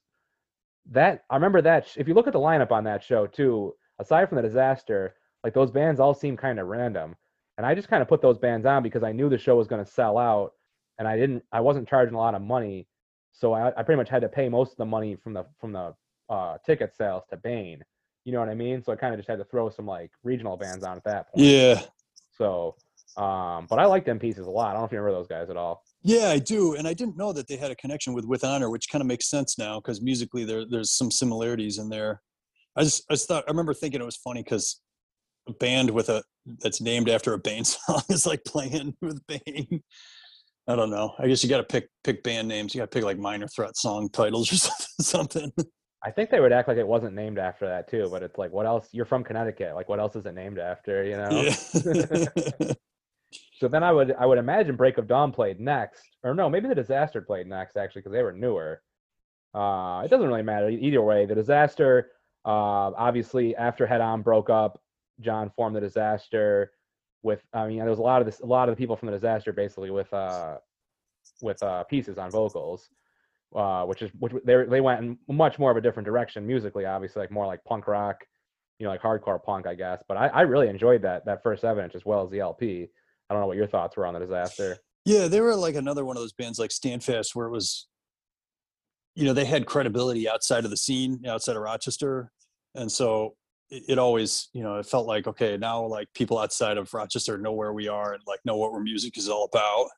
that. I remember that. If you look at the lineup on that show too, aside from the disaster, like those bands all seem kind of random, and I just kind of put those bands on because I knew the show was going to sell out, and I didn't. I wasn't charging a lot of money, so I, I pretty much had to pay most of the money from the from the uh, ticket sales to Bane. You know what I mean? So I kind of just had to throw some like regional bands on at that point. Yeah. So, um, but I like them pieces a lot. I don't know if you remember those guys at all. Yeah, I do, and I didn't know that they had a connection with With Honor, which kind of makes sense now because musically there there's some similarities in there. I just I just thought I remember thinking it was funny because a band with a that's named after a Bane (laughs) song is like playing with Bane. I don't know. I guess you got to pick pick band names. You got to pick like minor threat song titles or (laughs) something. I think they would act like it wasn't named after that too, but it's like, what else? You're from Connecticut. Like, what else is it named after? You know. Yeah. (laughs) so then I would I would imagine Break of Dawn played next, or no, maybe the Disaster played next actually because they were newer. Uh, it doesn't really matter either way. The Disaster, uh, obviously after Head On broke up, John formed the Disaster with. I mean, there was a lot of this, a lot of the people from the Disaster basically with uh, with uh, pieces on vocals uh, which is which they they went in much more of a different direction musically, obviously, like more like punk rock, you know, like hardcore punk, I guess. But I, I really enjoyed that that first seven inch as well as the LP. I don't know what your thoughts were on the disaster. Yeah, they were like another one of those bands like Standfast, where it was, you know, they had credibility outside of the scene, outside of Rochester, and so it, it always, you know, it felt like okay, now like people outside of Rochester know where we are and like know what our music is all about.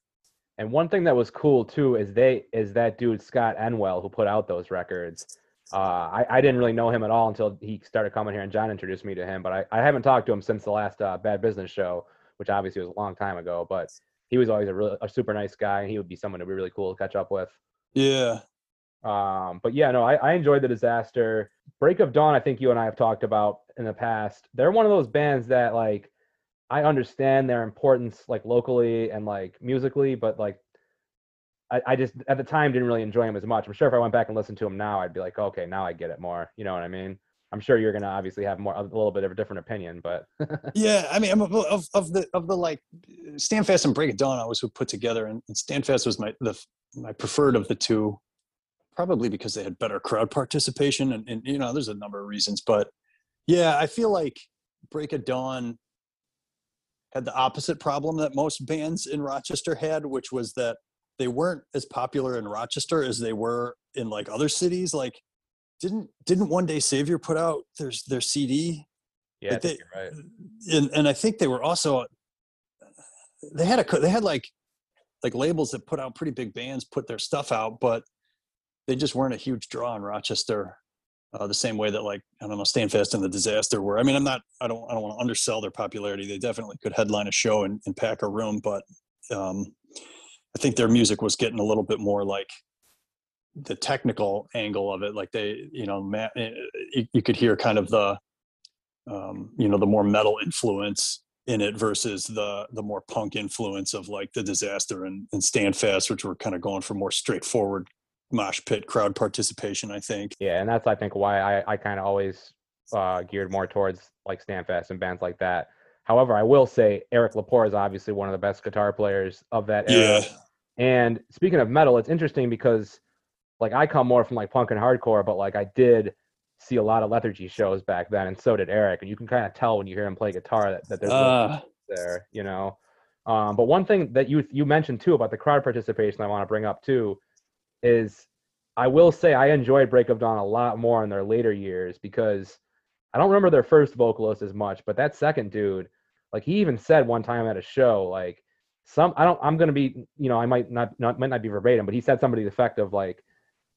And one thing that was cool too is they is that dude Scott Enwell who put out those records. Uh, I, I didn't really know him at all until he started coming here and John introduced me to him. But I, I haven't talked to him since the last uh, Bad Business show, which obviously was a long time ago. But he was always a really a super nice guy, and he would be someone to be really cool to catch up with. Yeah. Um, but yeah, no, I, I enjoyed the disaster. Break of Dawn, I think you and I have talked about in the past. They're one of those bands that like I understand their importance like locally and like musically, but like I, I just at the time didn't really enjoy them as much. I'm sure if I went back and listened to them now, I'd be like, okay, now I get it more. You know what I mean? I'm sure you're gonna obviously have more a little bit of a different opinion, but (laughs) yeah, I mean, of of the of the like Standfast and Break of Dawn, I was put together, and, and Standfast was my the my preferred of the two, probably because they had better crowd participation, and, and you know, there's a number of reasons, but yeah, I feel like Break of Dawn had the opposite problem that most bands in Rochester had, which was that they weren't as popular in Rochester as they were in like other cities. Like, didn't didn't One Day Savior put out their their CD? Yeah, like they, right. And and I think they were also they had a they had like like labels that put out pretty big bands put their stuff out, but they just weren't a huge draw in Rochester uh, the same way that like I don't know, Standfast and the Disaster were. I mean, I'm not, I don't, I don't want to undersell their popularity. They definitely could headline a show and, and pack a room, but um, I think their music was getting a little bit more like the technical angle of it. Like they, you know, eh, you, you could hear kind of the, um, you know, the more metal influence in it versus the the more punk influence of like the Disaster and, and Standfast, which were kind of going for more straightforward mosh pit crowd participation i think. Yeah and that's i think why i, I kind of always uh, geared more towards like standfast and bands like that. However i will say eric laporte is obviously one of the best guitar players of that era. Yeah. And speaking of metal it's interesting because like i come more from like punk and hardcore but like i did see a lot of lethargy shows back then and so did eric and you can kind of tell when you hear him play guitar that, that there's uh, there you know? Um, but one thing that you you mentioned too about the crowd participation i want to bring up too is I will say I enjoyed Break of Dawn a lot more in their later years because I don't remember their first vocalist as much, but that second dude, like he even said one time at a show, like some I don't I'm gonna be you know I might not, not might not be verbatim, but he said somebody the effect of like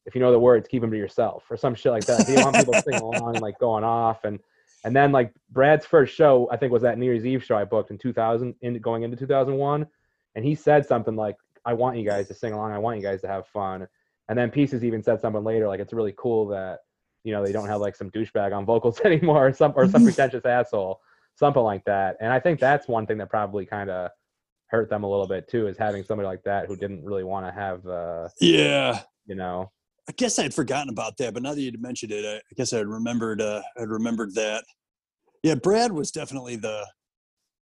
if you know the words, keep them to yourself or some shit like that. He want people to sing (laughs) along, like going off and and then like Brad's first show I think was that New Year's Eve show I booked in 2000 in going into 2001, and he said something like I want you guys to sing along, I want you guys to have fun and then Pieces even said something later, like it's really cool that you know they don't have like some douchebag on vocals (laughs) anymore, or some or some (laughs) pretentious asshole, something like that. And I think that's one thing that probably kind of hurt them a little bit too, is having somebody like that who didn't really want to have uh yeah you know I guess I had forgotten about that, but now that you mentioned it, I, I guess I remembered. Uh, I remembered that. Yeah, Brad was definitely the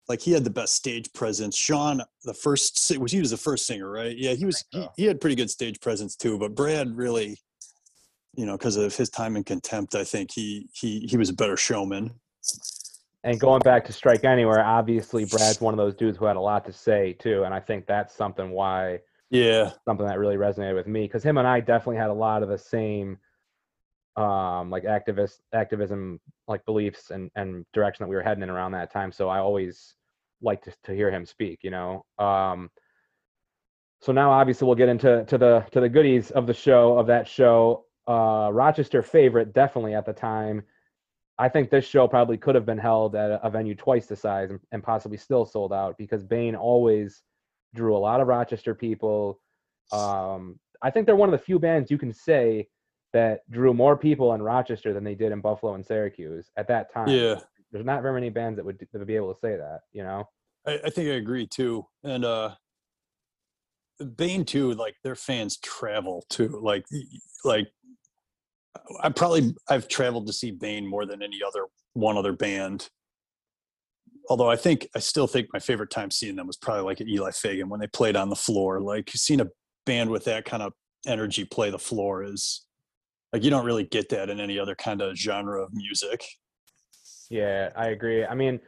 like he had the best stage presence. Sean, the first was he was the first singer, right? Yeah, he was. He, he had pretty good stage presence too. But Brad really, you know, because of his time in contempt, I think he he he was a better showman. And going back to Strike Anywhere, obviously Brad's one of those dudes who had a lot to say too, and I think that's something why Yeah, something that really resonated with me because him and I definitely had a lot of the same um like activist activism like beliefs and and direction that we were heading in around that time so i always liked to, to hear him speak you know? Um so now obviously we'll get into to the to the goodies of the show of that show. Uh rochester favorite definitely at the time. I think this show probably could have been held at a, venue twice the size and, and possibly still sold out because bane always drew a lot of rochester people. Um i think they're one of the few bands you can say that drew more people in rochester than they did in buffalo and syracuse at that time yeah. there's not very many bands that would, that would be able to say that you know I, I think I agree too. And uh Bane too, like their fans travel too. Like like I probably I've traveled to see Bane more than any other one other band. Although I think I still think my favorite time seeing them was probably like at Eli Fagan when they played on the floor. Like seeing a band with that kind of energy play the floor is like you don't really get that in any other kind of genre of music. Yeah, I agree. I mean,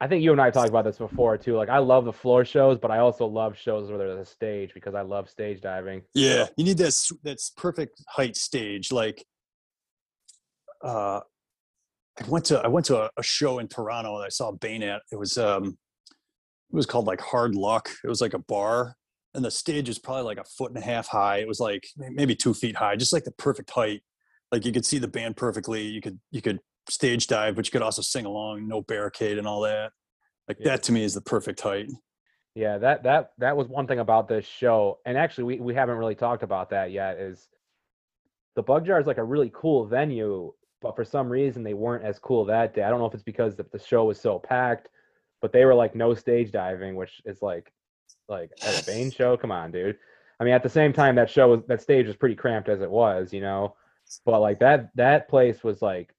I think you and I talked about this before too. Like, I love the floor shows, but I also love shows where there's a stage because I love stage diving. Yeah, you need that that's perfect height stage. Like, uh, I went to I went to a, a show in Toronto and I saw Bane at. It was um, it was called like Hard Luck. It was like a bar, and the stage was probably like a foot and a half high. It was like maybe two feet high, just like the perfect height. Like you could see the band perfectly. You could you could stage dive, but you could also sing along, no barricade and all that. Like Yeah. that to me is the perfect height. Yeah, that that that was one thing about this show, and actually we we haven't really talked about that yet. Is the Bug Jar is like a really cool venue, but for some reason they weren't as cool that day. I don't know if it's because the, the show was so packed, but they were like no stage diving, which is like like at a Bane (laughs) show. Come on, dude. I mean, at the same time, that show was that stage was pretty cramped as it was, you know. But like that that place was like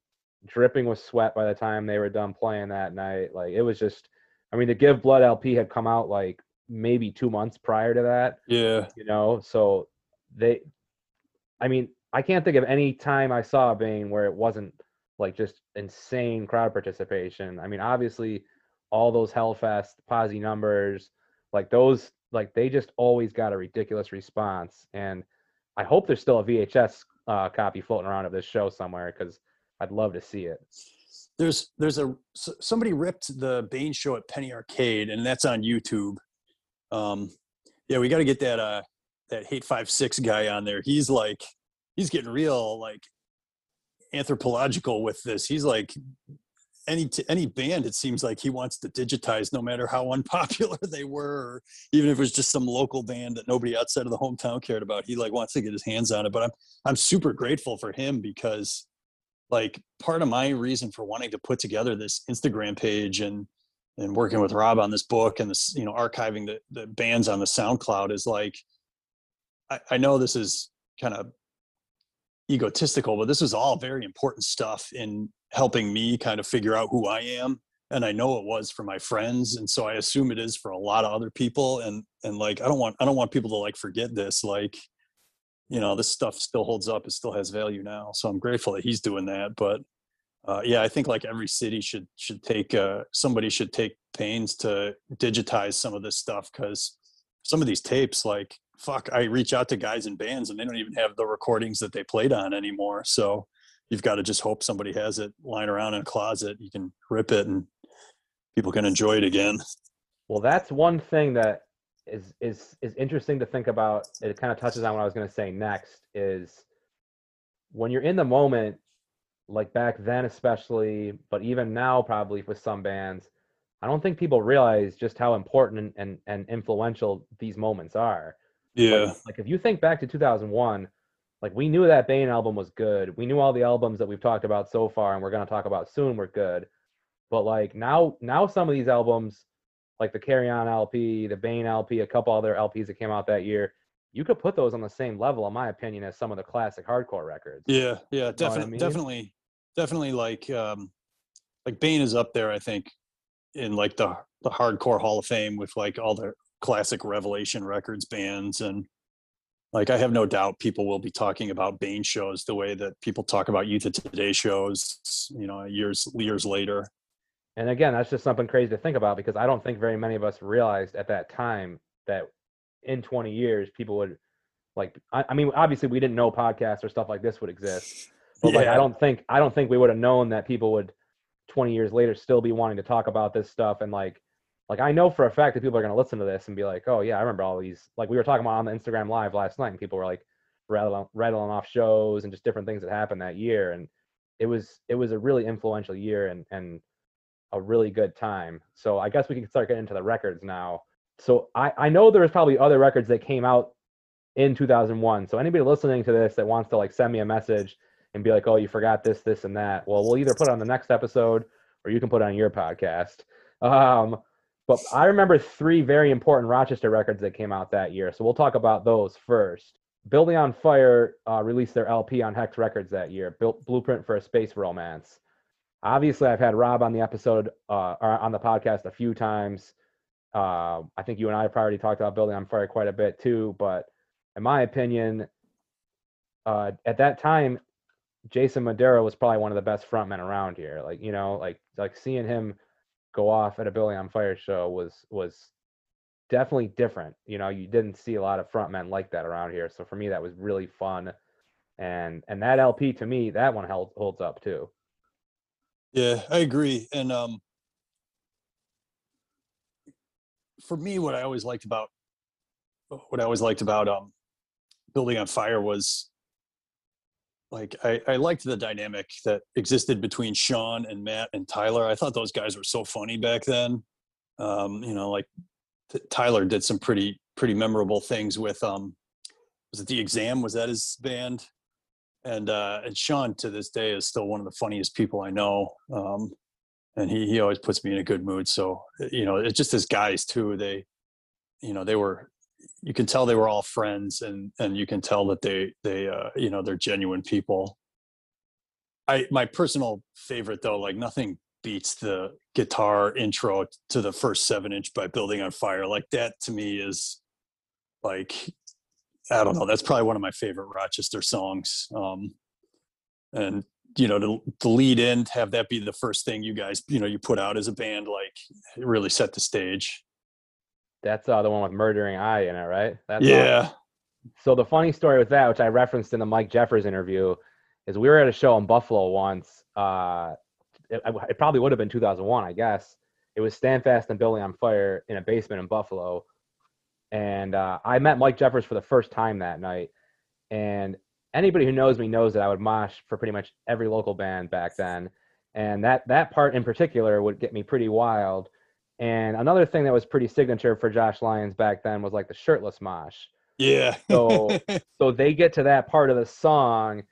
dripping with sweat by the time they were done playing that night. Like it was just, I mean, the Give Blood LP had come out like maybe two months prior to that, Yeah, you know. So they, I mean, I can't think of any time I saw Bane where it wasn't like just insane crowd participation. I mean, obviously, all those Hellfest posse numbers, like those, like they just always got a ridiculous response. And I hope there's still a VHS uh, copy floating around of this show somewhere because I'd love to see it. there's there's a somebody ripped the Bane show at Penny Arcade, and that's on YouTube. Um, yeah, we got to get that uh that Hate5six guy on there. He's like he's getting real like anthropological with this. He's like any t- any band. It seems like he wants to digitize, no matter how (laughs) unpopular they were, or even if it was just some local band that nobody outside of the hometown cared about. He like wants to get his hands on it. But I'm I'm super grateful for him because like part of my reason for wanting to put together this Instagram page and and working with Rob on this book and this you know archiving the, the bands on the SoundCloud is like I, I know this is kind of egotistical, but this is all very important stuff in helping me kind of figure out who I am. And I know it was for my friends, and so I assume it is for a lot of other people. And and like I don't want I don't want people to like forget this. Like you know this stuff still holds up. It still has value now. So I'm grateful that he's doing that. But uh, yeah, I think like every city should should take uh, somebody should take pains to digitize some of this stuff because some of these tapes, like fuck, I reach out to guys in bands and they don't even have the recordings that they played on anymore. So you've got to just hope somebody has it lying around in a closet. You can rip it and people can enjoy it again. Well, that's one thing that is is is interesting to think about. It kind of touches on what I was going to say next. Is when you're in the moment, like back then especially, but even now probably with some bands, I don't think people realize just how important and and influential these moments are. Yeah. Like, like if you think back to 2001, like we knew that Bane album was good. We knew all the albums that we've talked about so far and we're going to talk about soon were good. But like now now some of these albums like the Carry On LP, the Bane LP, a couple other LPs that came out that year, you could put those on the same level in my opinion as some of the classic hardcore records. Yeah, yeah, what I definitely, mean? definitely, definitely. Like, um, like Bane is up there. I think in like the the hardcore Hall of Fame with like all the classic Revelation Records bands and like I have no doubt people will be talking about Bane shows the way that people talk about Youth of Today shows, you know, years years later. And again, that's just something crazy to think about because I don't think very many of us realized at that time that in 20 years people would like I, I mean obviously we didn't know podcasts or stuff like this would exist. But like I don't think I don't think we would have known that people would 20 years later still be wanting to talk about this stuff and like like I know for a fact that people are going to listen to this and be like, "Oh yeah, I remember all these." Like we were talking about on the Instagram live last night and people were like rattling rattling off shows and just different things that happened that year and it was it was a really influential year and and a really good time. So I guess we can start getting into the records now. So I I know there was probably other records that came out in 2001. So anybody listening to this that wants to like send me a message and be like, "Oh, you forgot this, this, and that," well, we'll either put it on the next episode or you can put it on your podcast. Um, but I remember three very important Rochester records that came out that year. So we'll talk about those first. Building on Fire uh, released their LP on Hex Records that year, Built Blueprint for a Space Romance. Obviously, I've had Rob on the episode uh, or on the podcast a few times. Uh, I think you and I have already talked about Building on Fire quite a bit too. But in my opinion, uh, at that time, Jason Madero was probably one of the best frontmen around here. Like you know, like like seeing him go off at a Building on Fire show was was definitely different. You know, you didn't see a lot of frontmen like that around here. So for me, that was really fun. And and that LP to me, that one held, holds up too. Yeah, I agree. And um for me what I always liked about what I always liked about um building on fire was like I, I liked the dynamic that existed between Sean and Matt and Tyler. I thought those guys were so funny back then. Um, you know, like T- Tyler did some pretty pretty memorable things with um was it the exam? Was that his band? And uh and Sean to this day is still one of the funniest people I know. Um and he he always puts me in a good mood. So you know, it's just as guys too. They, you know, they were. You can tell they were all friends, and and you can tell that they they uh, you know they're genuine people. I my personal favorite though, like nothing beats the guitar intro to the first seven inch by Building on Fire. Like that to me is like I don't know. That's probably one of my favorite Rochester songs. Um, and you know, to, to lead in, to have that be the first thing you guys, you know, you put out as a band, like it really set the stage. That's uh, the one with Murdering Eye in it, right? That's yeah. So the funny story with that, which I referenced in the Mike Jeffers interview, is we were at a show in Buffalo once. Uh, it, it probably would have been 2001, I guess. It was Standfast and Building on Fire in a basement in Buffalo, and uh, I met Mike Jeffers for the first time that night. And anybody who knows me knows that I would mosh for pretty much every local band back then, and that that part in particular would get me pretty wild. And another thing that was pretty signature for Josh Lyons back then was like the shirtless mosh. Yeah. So- (laughs) So they get to that part of the song,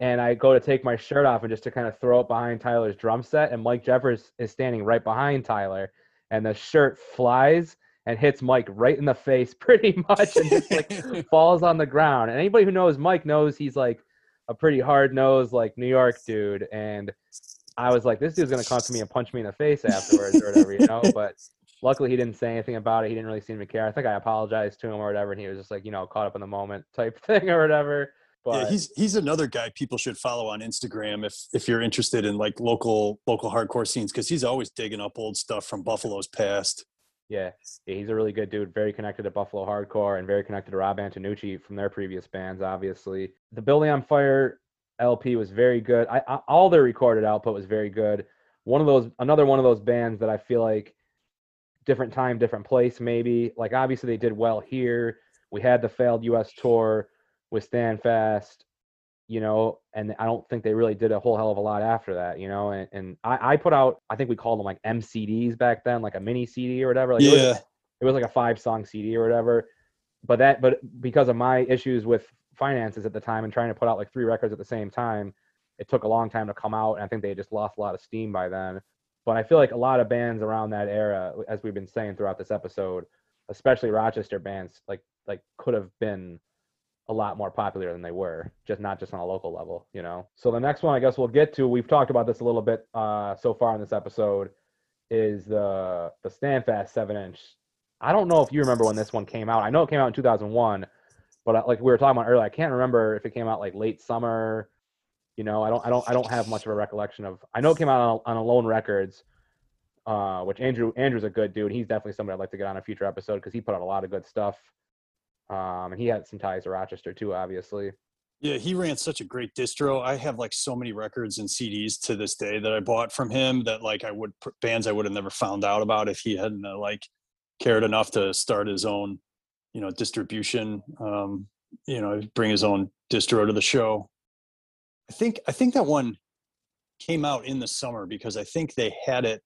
and I go to take my shirt off and just to kind of throw it behind Tyler's drum set, and Mike Jeffers is standing right behind Tyler, and the shirt flies and hits Mike right in the face (laughs) pretty much, and just like (laughs) falls on the ground. And anybody who knows Mike knows he's like a pretty hard nosed like New York dude, and I was like, this dude's gonna come to me and punch me in the face afterwards or whatever, you know. But luckily, he didn't say anything about it. He didn't really seem to care. I think I apologized to him or whatever, and he was just like, you know, caught up in the moment type (laughs) thing or whatever. But yeah, he's he's another guy people should follow on Instagram if if you're interested in like local local hardcore scenes because he's always digging up old stuff from Buffalo's past. yeah, yeah, he's a really good dude. Very connected to Buffalo hardcore and very connected to Rob Antonucci from their previous bands. Obviously, the Building on Fire LP was very good. I, I all their recorded output was very good. One of those, another one of those bands that I feel like different time, different place. Maybe like obviously they did well here. We had the failed U.S. tour with Standfast, you know, and I don't think they really did a whole hell of a lot after that, you know. And, and I, I put out, I think we called them like MCDs back then, like a mini CD or whatever. Like it was- yeah, it was like a five song CD or whatever. But that, but because of my issues with finances at the time and trying to put out like three records at the same time, it took a long time to come out. And I think they just lost a lot of steam by then. But I feel like a lot of bands around that era, as we've been saying throughout this episode, especially Rochester bands, like like could have been a lot more popular than they were, just not just on a local level, you know. So the next one, I guess we'll get to. We've talked about this a little bit uh, so far in this episode, is the the Standfast seven inch. I don't know if you remember when this one came out. I know it came out in 2001, but uh, like we were talking about earlier, I can't remember if it came out like late summer. You know, I don't, I don't, I don't have much of a recollection of. I know it came out on, on Alone Records, uh, which Andrew Andrew's a good dude. He's definitely somebody I'd like to get on a future episode because he put out a lot of good stuff. Um, and he had some ties to Rochester too, obviously. Yeah, he ran such a great distro. I have like so many records and CDs to this day that I bought from him that like I would bands I would have never found out about if he hadn't uh, like cared enough to start his own, you know, distribution. Um, you know, bring his own distro to the show. I think I think that one came out in the summer because I think they had it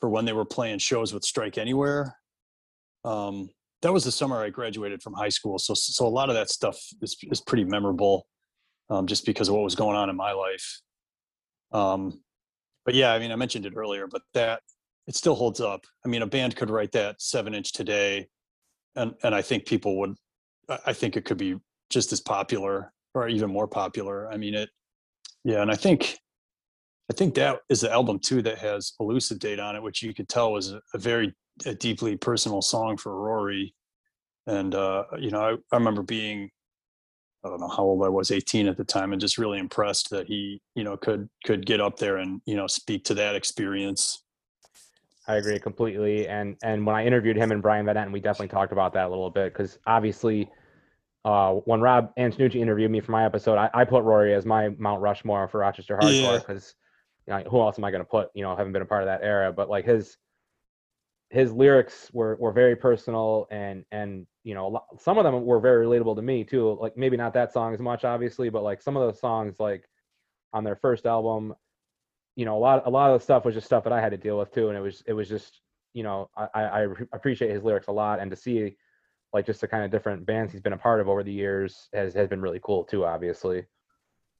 for when they were playing shows with Strike Anywhere. Um, that was the summer I graduated from high school. So, so a lot of that stuff is, is pretty memorable um, just because of what was going on in my life. Um, but yeah, I mean, I mentioned it earlier, but that it still holds up. I mean, a band could write that seven inch today. And, and I think people would, I think it could be just as popular or even more popular. I mean, it, yeah. And I think, I think that is the album too that has elusive Date on it, which you could tell was a, a very a deeply personal song for Rory. And uh, you know, I, I remember being I don't know how old I was, 18 at the time, and just really impressed that he, you know, could could get up there and you know speak to that experience. I agree completely. And and when I interviewed him and Brian Van Etten, we definitely talked about that a little bit because obviously, uh, when Rob Antonucci interviewed me for my episode, I, I, put Rory as my Mount Rushmore for Rochester hardcore because yeah. you know, who else am I going to put? You know, I haven't been a part of that era, but like his his lyrics were, were very personal and and you know some of them were very relatable to me too like maybe not that song as much obviously but like some of those songs like on their first album you know a lot a lot of the stuff was just stuff that i had to deal with too and it was it was just you know i i appreciate his lyrics a lot and to see like just the kind of different bands he's been a part of over the years has has been really cool too obviously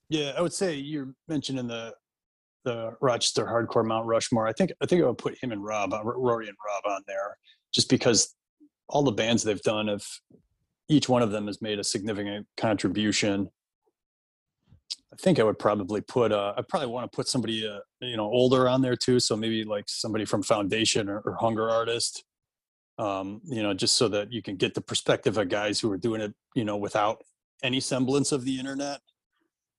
yeah i would say you're mentioning the the Rochester hardcore Mount Rushmore. I think I think I would put him and Rob, Rory and Rob on there, just because all the bands they've done have each one of them has made a significant contribution. I think I would probably put uh, I probably want to put somebody uh, you know older on there too, so maybe like somebody from Foundation or, or Hunger Artist. Um, you know, just so that you can get the perspective of guys who are doing it, you know, without any semblance of the internet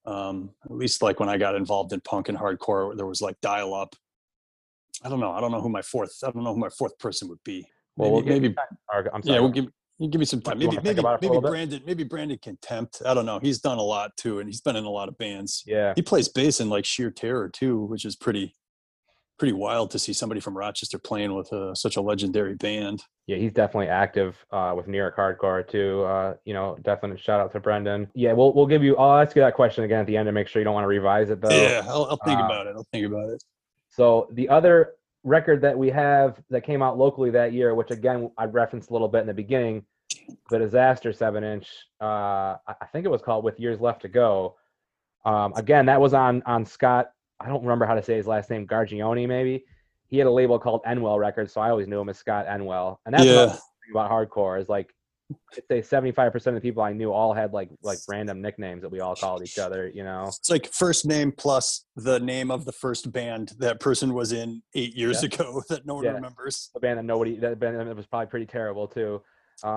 um, at least like when I got involved in punk and hardcore, there was like dial up. I don't know. I don't know who my fourth. I don't know who my fourth person would be. Well, maybe. We'll maybe I'm sorry. Yeah, we'll give. You give me some time. Maybe maybe maybe Brandon maybe Brandon Contempt. I don't know. He's done a lot too, and he's been in a lot of bands. Yeah. He plays bass in like Sheer Terror too, which is pretty pretty wild to see somebody from Rochester playing with uh, such a legendary band. Yeah, he's definitely active uh, with New York Hardcore too. Uh, you know, definite shout out to Brendan. Yeah, we'll we'll give you. I'll ask you that question again at the end to make sure you don't want to revise it though. Yeah, I'll, I'll think uh, about it. I'll think about it. So the other record that we have that came out locally that year, which again I referenced a little bit in the beginning, the Disaster seven inch. Uh, I think it was called With Years Left to Go. Um, again, that was on on Scott I don't remember how to say his last name, Gargione maybe. He had a label called Enwell Records, so I always knew him as Scott Enwell. And that's yeah. about hardcore is like I'd say seventy five percent of the people I knew all had like like random nicknames that we all called each other. You know, it's like first name plus the name of the first band that person was in eight years yeah. ago (laughs) that no one yeah. remembers. The band that nobody that band that was probably pretty terrible too.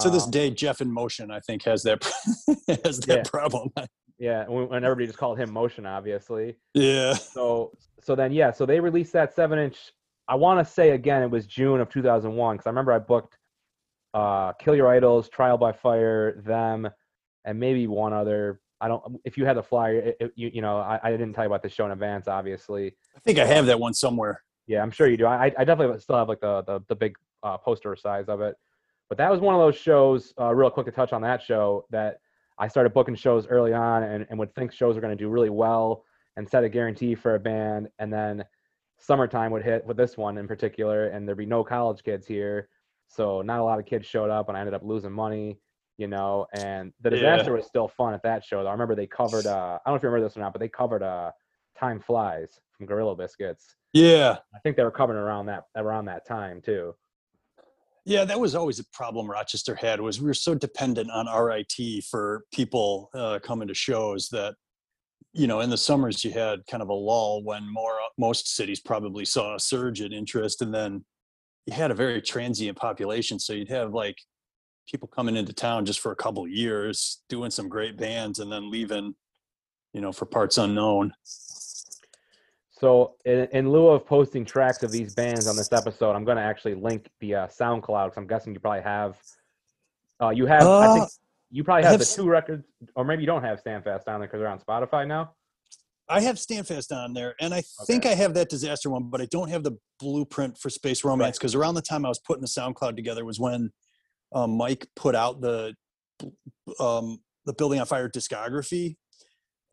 to this um, day, Jeff in Motion, I think, has that (laughs) has that problem. Yeah, and everybody just called him Motion, obviously. Yeah. So so then yeah, so they released that seven inch. I want to say again, it was June of 2001 because I remember I booked uh, Kill Your Idols, Trial by Fire, them, and maybe one other. I don't. If you had the flyer, it, it, you you know, I, I didn't tell you about the show in advance, obviously. I think I have that one somewhere. Yeah, I'm sure you do. I I definitely still have like the the, the big uh, poster size of it. But that was one of those shows. Uh, real quick to touch on that show that I started booking shows early on and, and would think shows were going to do really well and set a guarantee for a band. And then summertime would hit with this one in particular, and there'd be no college kids here. So not a lot of kids showed up, and I ended up losing money, you know. And the disaster yeah. was still fun at that show. I remember they covered, uh, I don't know if you remember this or not, but they covered uh, Time Flies from Gorilla Biscuits. Yeah. I think they were covering around that around that time too. Yeah, that was always a problem Rochester had was we were so dependent on RIT for people uh, coming to shows that you know, in the summers you had kind of a lull when more most cities probably saw a surge in interest, and then you had a very transient population. So you'd have like people coming into town just for a couple years, doing some great bands, and then leaving, you know, for parts unknown. So, in, in lieu of posting tracks of these bands on this episode, I'm going to actually link the uh, SoundCloud because I'm guessing you probably have. Uh, you have, I think, Uh, you probably have, have the two records, or maybe you don't have Standfast on there because they're on Spotify now. I have Standfast on there, and I think I have that disaster one, but I don't have the blueprint for Space Romance because around the time I was putting the SoundCloud together was when um, Mike put out the um, the Building on Fire discography,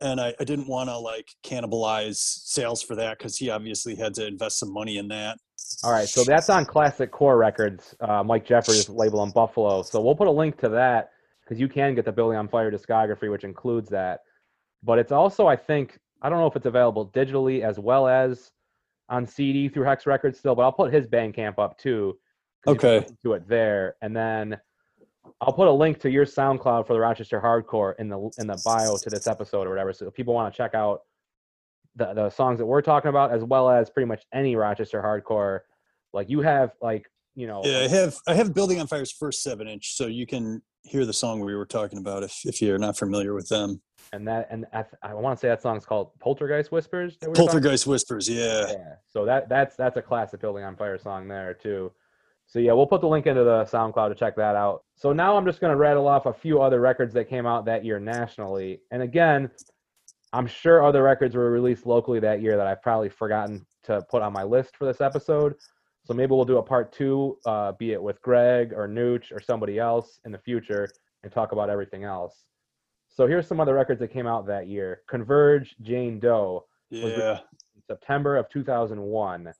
and I, I didn't want to like cannibalize sales for that because he obviously had to invest some money in that. All right, so that's on Classic Core Records, uh, Mike Jeffers label on Buffalo. So we'll put a link to that because you can get the Building on Fire discography, which includes that. But it's also, I think, I don't know if it's available digitally as well as on CD through Hex Records still, but I'll put his Bandcamp up too. Okay. To it there, and then I'll put a link to your SoundCloud for the Rochester Hardcore in the in the bio to this episode or whatever. So if people want to check out the the songs that we're talking about, as well as pretty much any Rochester Hardcore, like you have like you know Yeah, I have I have Building on Fire's first seven inch, so you can hear the song we were talking about if if you're not familiar with them. and that and I, I want to say that song's called Poltergeist Whispers. that we Poltergeist Whispers, yeah. Yeah. So that that's that's a classic Building on Fire song there too. So yeah, we'll put the link into the SoundCloud to check that out. So now I'm just going to rattle off a few other records that came out that year nationally. And again, I'm sure other records were released locally that year that I've probably forgotten to put on my list for this episode. So maybe we'll do a part two, uh, be it with Greg or Nooch or somebody else in the future, and talk about everything else. So here's some other records that came out that year: Converge, Jane Doe, Yeah. September of 2001.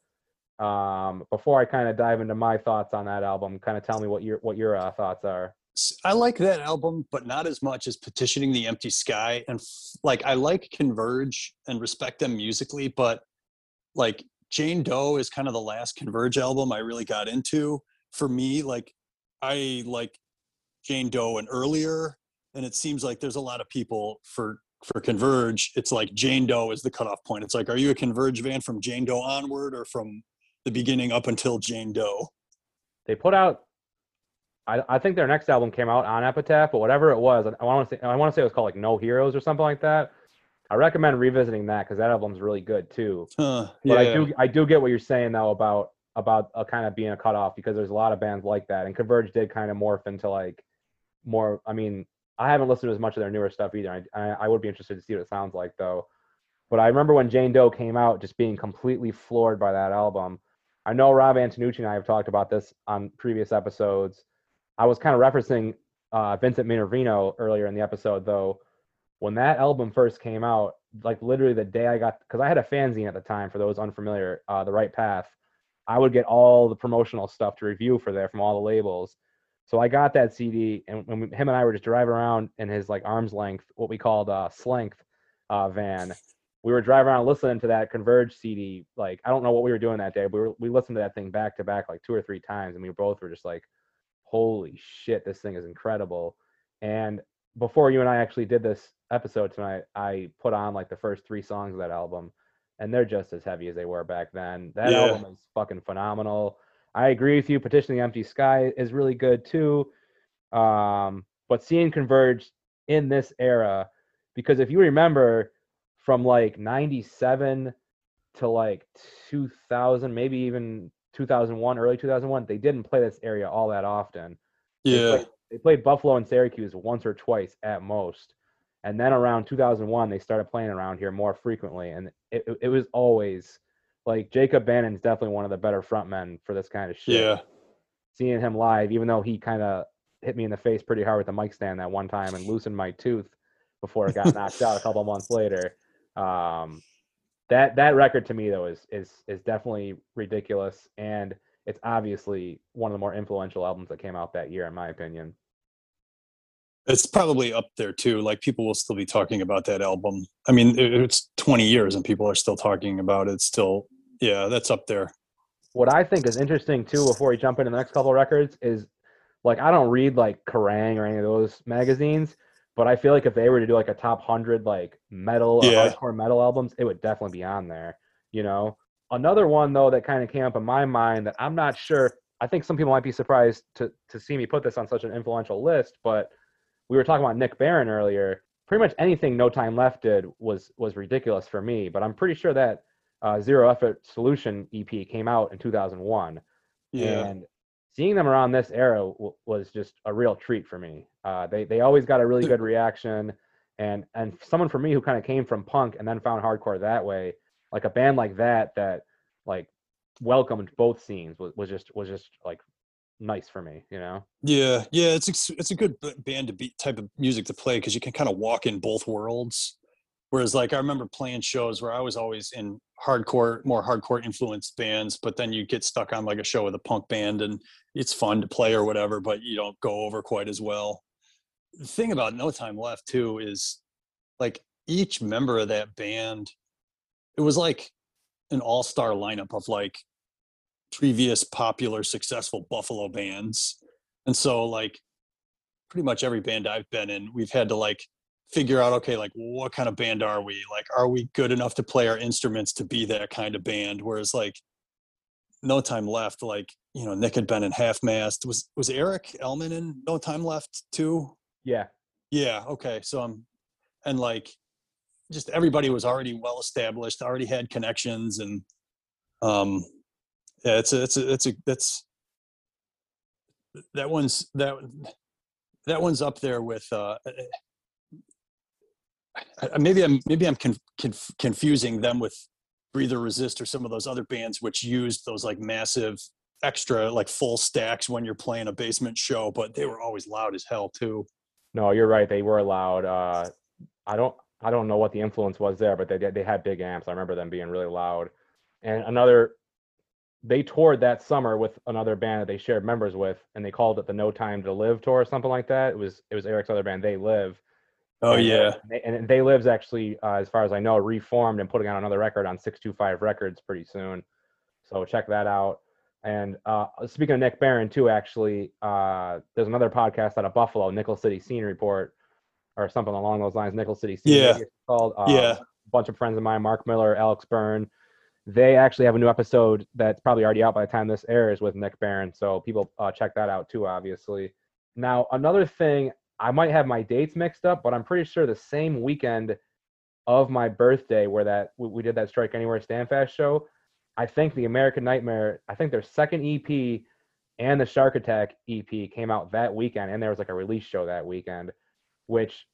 Um, before I kind of dive into my thoughts on that album, kind of tell me what your what your uh, thoughts are. I like that album, but not as much as Petitioning the Empty Sky. And f- like, I like Converge and respect them musically, but like Jane Doe is kind of the last Converge album I really got into. For me, like, I like Jane Doe and earlier, and it seems like there's a lot of people for for Converge. It's like Jane Doe is the cutoff point. It's like, are you a Converge fan from Jane Doe onward, or from the beginning up until Jane Doe? They put out, I, I think their next album came out on Epitaph, but whatever it was, I want to say I want to say it was called like No Heroes or something like that. I recommend revisiting that because that album's really good too. Huh, But I do I do get what you're saying though about about uh, kind of being a cutoff because there's a lot of bands like that, and Converge did kind of morph into like more. I mean, I haven't listened to as much of their newer stuff either. I, I, I would be interested to see what it sounds like though. But I remember when Jane Doe came out, just being completely floored by that album. I know Rob Antonucci and I have talked about this on previous episodes. I was kind of referencing uh, Vincent Minervino earlier in the episode though. When that album first came out, like literally the day I got, because I had a fanzine at the time for those unfamiliar, uh, The Right Path. I would get all the promotional stuff to review for there from all the labels. So I got that CD, and him and I were just driving around in his like arm's length, what we called uh, slength uh, van. We were driving around listening to that Converge CD. Like I don't know what we were doing that day, but we were, we listened to that thing back to back like two or three times, and we both were just like, "Holy shit, this thing is incredible!" And before you and I actually did this episode tonight, I put on like the first three songs of that album, and they're just as heavy as they were back then. That Yeah. album is fucking phenomenal. I agree with you. Petition the Empty Sky is really good too. Um, but seeing Converge in this era, because if you remember from like 97 to like 2000, maybe even 2001, early 2001, they didn't play this area all that often. Yeah. They played Buffalo and Syracuse once or twice at most. And then around 2001, they started playing around here more frequently. And it, it, it was always like Jacob Bannon's definitely one of the better frontmen for this kind of shit. Yeah. Seeing him live, even though he kind of hit me in the face pretty hard with the mic stand that one time and loosened my tooth before it got knocked out a couple months (laughs) later. Um, that that record to me though is is is definitely ridiculous and it's obviously one of the more influential albums that came out that year in my opinion. It's probably up there too. Like people will still be talking about that album. I mean, it's 20 years and people are still talking about it. Still, yeah, that's up there. What I think is interesting too, before we jump into the next couple of records, is like I don't read like Kerrang or any of those magazines, But I feel like if they were to do like a top hundred like metal or Yeah. hardcore metal albums, it would definitely be on there. You know, another one though that kind of came up in my mind that I'm not sure. I think some people might be surprised to to see me put this on such an influential list, but we were talking about Nick Barron earlier. Pretty much anything No Time Left did was was ridiculous for me, but I'm pretty sure that uh, Zero Effort Solution EP came out in 2001, Yeah. and seeing them around this era w- was just a real treat for me. Uh, they they always got a really good reaction, and and someone for me who kind of came from punk and then found hardcore that way, like a band like that that like welcomed both scenes was, was just was just like nice for me, you know. Yeah, yeah, it's it's a good band to be type of music to play because you can kind of walk in both worlds. Whereas, like, I remember playing shows where I was always in hardcore, more hardcore influenced bands, but then you get stuck on like a show with a punk band and it's fun to play or whatever, but you don't go over quite as well. The thing about No Time Left too is like each member of that band, it was like an all star lineup of like previous popular successful buffalo bands. And so like pretty much every band i've been in we've had to like figure out okay like what kind of band are we? Like are we good enough to play our instruments to be that kind of band? Whereas like no time left like you know nick had been in half mast was was eric elman in no time left too? Yeah, yeah okay so i'm and like just everybody was already well established already had connections and um yeah it's a it's a it's a that's that one's that that one's up there with uh maybe i'm maybe i'm conf- conf- confusing them with breather resist or some of those other bands which used those like massive extra like full stacks when you're playing a basement show but they were always loud as hell too no, you're right. They were loud. Uh, I don't I don't know what the influence was there, but they they had big amps. I remember them being really loud. And another, they toured that summer with another band that they shared members with, and they called it the No Time to Live tour or something like that. It was it was Eric's other band, They Live. oh And, uh, yeah they- and They Live's actually, uh, as far as I know, reformed and putting out another record on Six Two Five Records pretty soon. So check that out. And uh, speaking of Nick Barron too, actually, uh, there's another podcast out of Buffalo, Nickel City Scene Report, or something along those lines. Nickel City Scene. Yeah. it's called. Uh, Yeah. A bunch of friends of mine, Mark Miller, Alex Byrne. They actually have a new episode that's probably already out by the time this airs with Nick Barron. So people uh, check that out too, obviously. Now, another thing, I might have my dates mixed up, but I'm pretty sure the same weekend of my birthday where that we we did that Strike Anywhere Standfast show, I think the American Nightmare, I think their second EP and the Shark Attack EP came out that weekend, and there was like a release show that weekend, which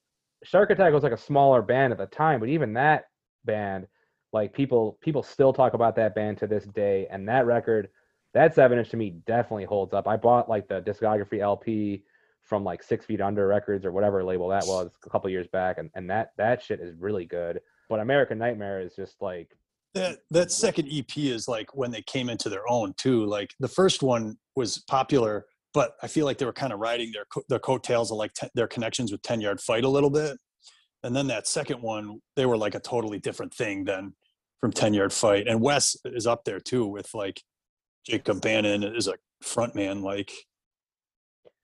Shark Attack was like a smaller band at the time, but even that band, like people people still talk about that band to this day, and that record, that seven inch to me definitely holds up. I bought like the discography LP from like Six Feet Under Records or whatever label that was a couple years back, and, and that that shit is really good. But American Nightmare is just like that that second EP is like when they came into their own too. Like the first one was popular, but I feel like they were kind of riding their co- their coattails of like te- their connections with Ten Yard Fight a little bit. And then that second one, they were like a totally different thing than from Ten Yard Fight. And Wes is up there too with like Jacob Bannon is a front man. Like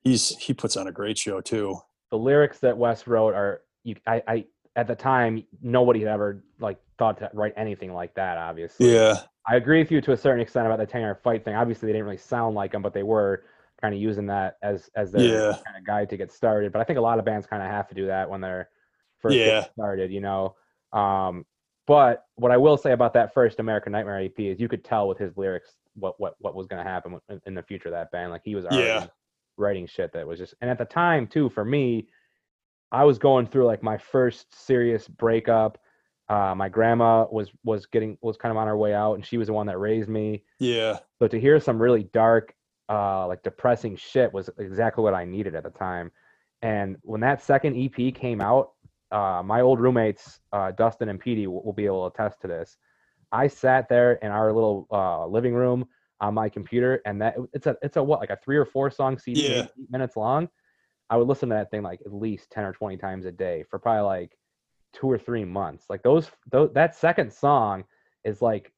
he's he puts on a great show too. the lyrics that Wes wrote are you I, I at the time nobody had ever like thought to write anything like that obviously Yeah, I agree with you to a certain extent about the 10 yard fight thing obviously they didn't really sound like them but they were kind of using that as as their Yeah. kind of guide to get started but I think a lot of bands kind of have to do that when they're first Yeah. started you know um but what I will say about that first American Nightmare EP is you could tell with his lyrics what what what was going to happen in, the future of that band like he was already Yeah. writing shit that was just and at the time too for me i was going through like my first serious breakup uh, my grandma was was getting was kind of on her way out and she was the one that raised me yeah, so to hear some really dark uh like depressing shit was exactly what i needed at the time. And when that second ep came out uh my old roommates uh dustin and Petey will, will be able to attest to this. I sat there in our little uh living room on my computer and that it's a it's a what like a three or four song cd Yeah. eight minutes long? I would listen to that thing like at least 10 or 20 times a day for probably like two or three months. Like those, those that second song is like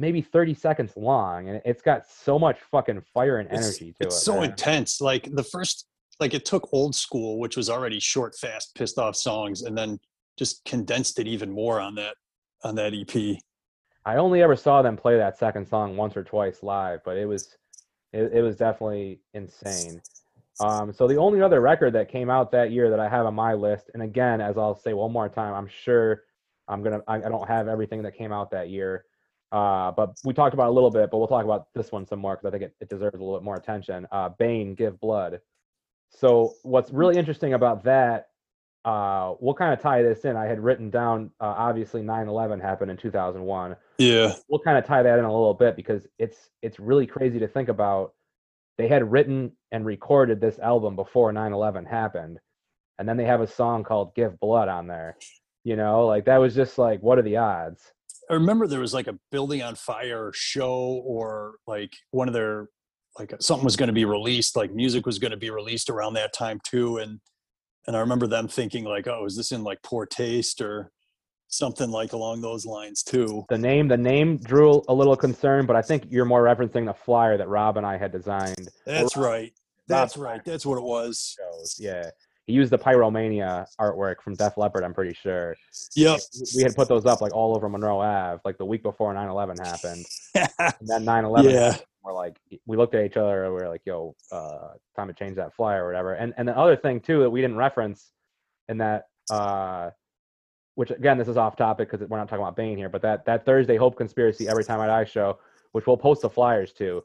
maybe 30 seconds long and it's got so much fucking fire and It's- energy to it's it so man. intense. Like the first like it took old school, which was already short, fast, pissed off songs, and then just condensed it even more on that on that EP. I only ever saw them play that second song once or twice live, but it was it, it was definitely insane. Um, so the only other record that came out that year that I have on my list, and again, as I'll say one more time, I'm sure I'm gonna I, I don't have everything that came out that year, uh, but we talked about a little bit, but we'll talk about this one some more because I think it, it deserves a little bit more attention. Uh, Bane, Give Blood. So what's really interesting about that, uh, we'll kind of tie this in. I had written down, uh, obviously 9/11 happened in 2001. Yeah, We'll kind of tie that in a little bit because it's it's really crazy to think about. They had written and recorded this album before 9/11 happened, and then they have a song called "Give Blood" on there. You know, like that was just like, what are the odds? I remember there was like a building on fire show, or like one of their like something was going to be released, like music was going to be released around that time too, and and I remember them thinking like, oh, is this in like poor taste or something like along those lines too? The name, the name drew a little concern, but I think you're more referencing the flyer that Rob and I had designed. That's Rob right. That's right. That's what it was. shows. Yeah, he used the Pyromania artwork from Def Leppard. I'm pretty sure. Yep. we had put those up like all over Monroe Ave, like the week before 9/11 happened. (laughs) And then 9/11, Yeah. happened, we're like, we looked at each other and we were like, "Yo, uh, time to change that flyer or whatever." And and the other thing too that we didn't reference in that, uh, which again, this is off topic because we're not talking about Bane here, but that that Thursday Hope conspiracy every time I die show, which we'll post the flyers to.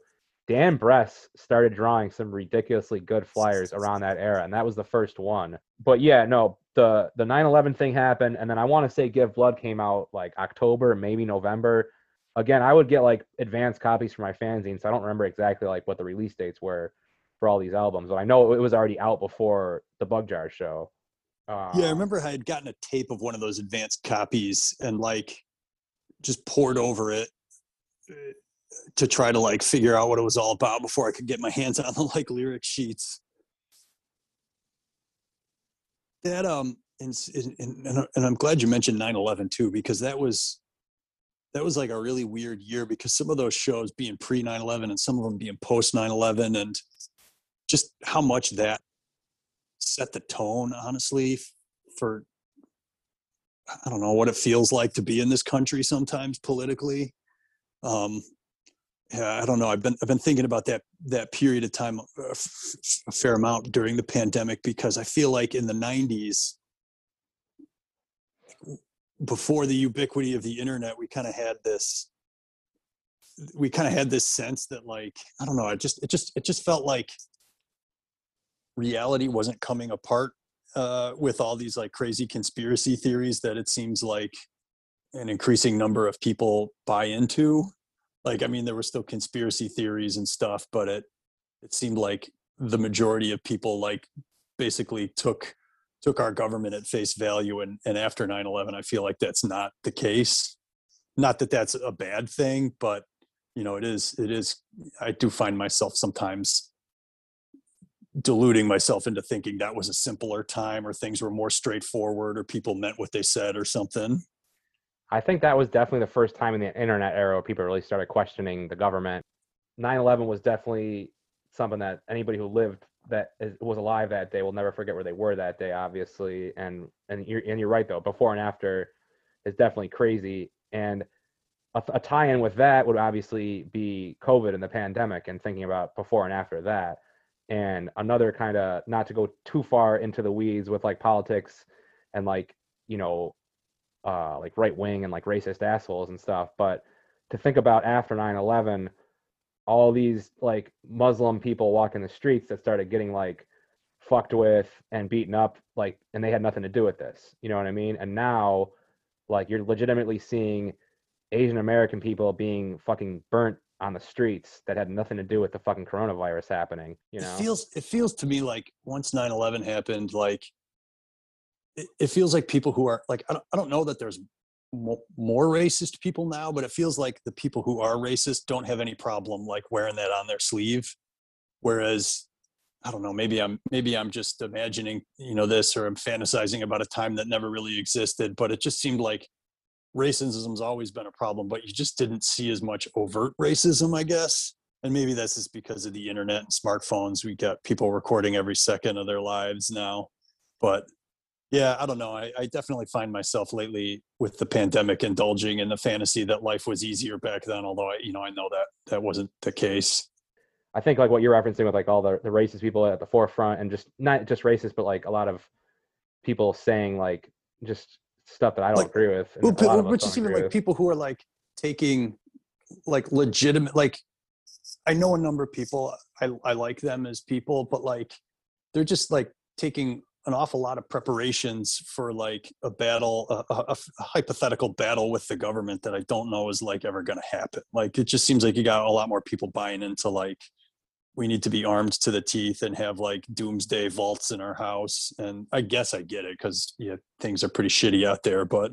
Dan Bress started drawing some ridiculously good flyers around that era, and that was the first one. But yeah, no, the the 9/11 thing happened, and then I want to say Give Blood came out like October, maybe November. Again, I would get like advanced copies for my fanzine, so I don't remember exactly like what the release dates were for all these albums, but I know it was already out before the Bug Jar show. Uh, Yeah, I remember I had gotten a tape of one of those advanced copies and like just poured over it to try to like figure out what it was all about before I could get my hands on the like lyric sheets. That um and and and, I'm glad you mentioned 9/11 too because that was that was like a really weird year because some of those shows being pre 9/11 and some of them being post 9/11 and just how much that set the tone honestly for i don't know what it feels like to be in this country sometimes politically um i don't know i've been i've been thinking about that that period of time a f- a fair amount during the pandemic because i feel like in the 90s before the ubiquity of the internet we kind of had this we kind of had this sense that like i don't know it just it just it just felt like reality wasn't coming apart uh, with all these like crazy conspiracy theories that it seems like an increasing number of people buy into. Like, I mean, there were still conspiracy theories and stuff, but it it seemed like the majority of people like basically took took our government at face value. And and after 9-11, I feel like that's not the case. Not that that's a bad thing, but you know, it is. It is. I do find myself sometimes deluding myself into thinking that was a simpler time or things were more straightforward or people meant what they said or something. I think that was definitely the first time in the internet era people really started questioning the government. 9/11 was definitely something that anybody who lived that was alive that day will never forget where they were that day, obviously. And and you're and you're right though, before and after is definitely crazy. And a, a tie-in with that would obviously be COVID and the pandemic, and thinking about before and after that. And another kind of not to go too far into the weeds with like politics and like you know uh, like right wing and like racist assholes and stuff. But to think about after 9 11, all these like Muslim people walking the streets that started getting like fucked with and beaten up, like, and they had nothing to do with this. You know what I mean? And now, like, you're legitimately seeing Asian American people being fucking burnt on the streets that had nothing to do with the fucking coronavirus happening. You know? It feels it feels to me like once 9/11 happened, like it, feels like people who are like I don't, know that there's mo- more racist people now, but it feels like the people who are racist don't have any problem like wearing that on their sleeve, whereas I don't know maybe I'm maybe I'm just imagining you know this or I'm fantasizing about a time that never really existed, but it just seemed like racism's always been a problem, but you just didn't see as much overt racism, I guess. and maybe that's just because of the internet and smartphones. We got people recording every second of their lives now. But yeah, I don't know. I, I definitely find myself lately with the pandemic indulging in the fantasy that life was easier back then. Although I, you know, I know that that wasn't the case. I think like what you're referencing with like all the, the racist people at the forefront and just not just racist, but like a lot of people saying like just stuff that I don't Like, agree with. Well, a lot pe- of which is even like with. people who are like taking like legitimate like I know a number of people I I like them as people but like they're just like taking an awful lot of preparations for like a battle a hypothetical battle with the government that I don't know is like ever going to happen like it just seems like you got a lot more people buying into like we need to be armed to the teeth and have like doomsday vaults in our house and I guess I get it cuz yeah things are pretty shitty out there but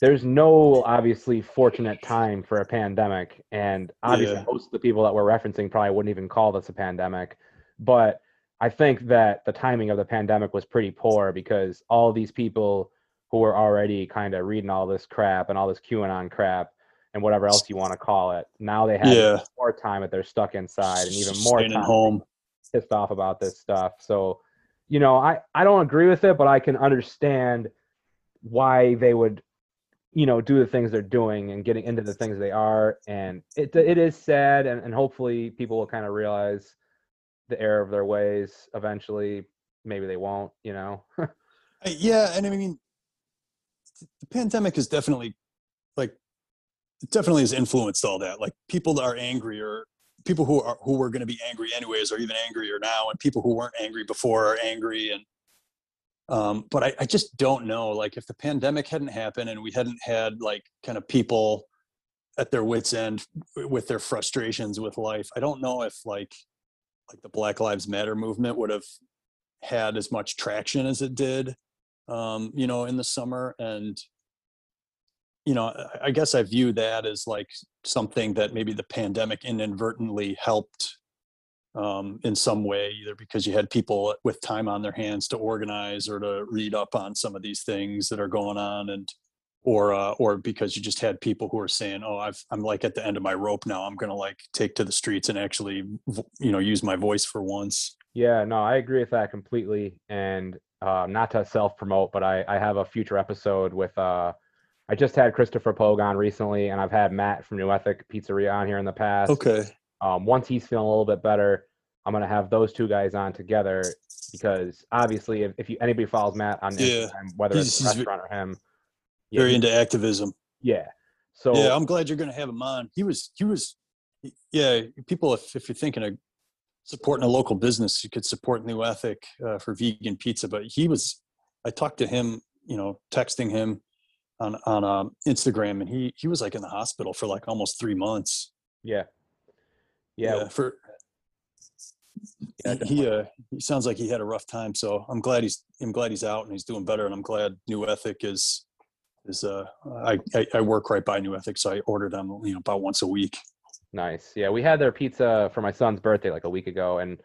there's no obviously fortunate time for a pandemic and obviously Yeah. most of the people that we're referencing probably wouldn't even call this a pandemic but i think that the timing of the pandemic was pretty poor because all these people who were already kind of reading all this crap and all this qanon crap and whatever else you want to call it now they have Yeah. more time that they're stuck inside and even more Staying time at home. pissed off about this stuff. So, you know, I I don't agree with it, but I can understand why they would, you know, do the things they're doing and getting into the things they are. And it it is sad, and, and hopefully people will kind of realize the error of their ways eventually. Maybe they won't, you know. Yeah, and I mean, the pandemic is definitely like it definitely has influenced all that. Like people are angry or people who are who were going to be angry anyways are even angrier now, and people who weren't angry before are angry. And um, but I, I just don't know. Like if the pandemic hadn't happened and we hadn't had like kind of people at their wits end with their frustrations with life, I don't know if like like the Black Lives Matter movement would have had as much traction as it did um, you know, in the summer. And, you know, I- guess I view that as like something that maybe the pandemic inadvertently helped um, in some way, either because you had people with time on their hands to organize or to read up on some of these things that are going on and or uh, or because you just had people who are saying, "Oh, I've, I'm like at the end of my rope now. I'm going to like take to the streets and actually, vo- you know, use my voice for once." Yeah, no, I agree with that completely. And uh, not to self promote, but I, I have a future episode with, uh, I just had Christopher Pogue on recently, and I've had Matt from New Ethic Pizzeria on here in the past. Okay. Um, once he's feeling a little bit better, I'm going to have those two guys on together because obviously, if, if you anybody follows Matt on Yeah. Instagram, whether He's- it's ve- restaurant or him, yeah, Very into activism. yeah. So, yeah i'm glad you're going to have him on he was he was yeah people if, if you're thinking of supporting a local business you could support new ethic uh, for vegan pizza but he was i talked to him you know texting him on on um, instagram and he he was like in the hospital for like almost three months yeah. Yeah. for Yeah, he, he uh he sounds like he had a rough time so i'm glad he's i'm glad he's out and he's doing better and i'm glad new ethic is is uh i i, I work right by new ethic so i order them you know about once a week Nice. Yeah, we had their pizza for my son's birthday like a week ago, and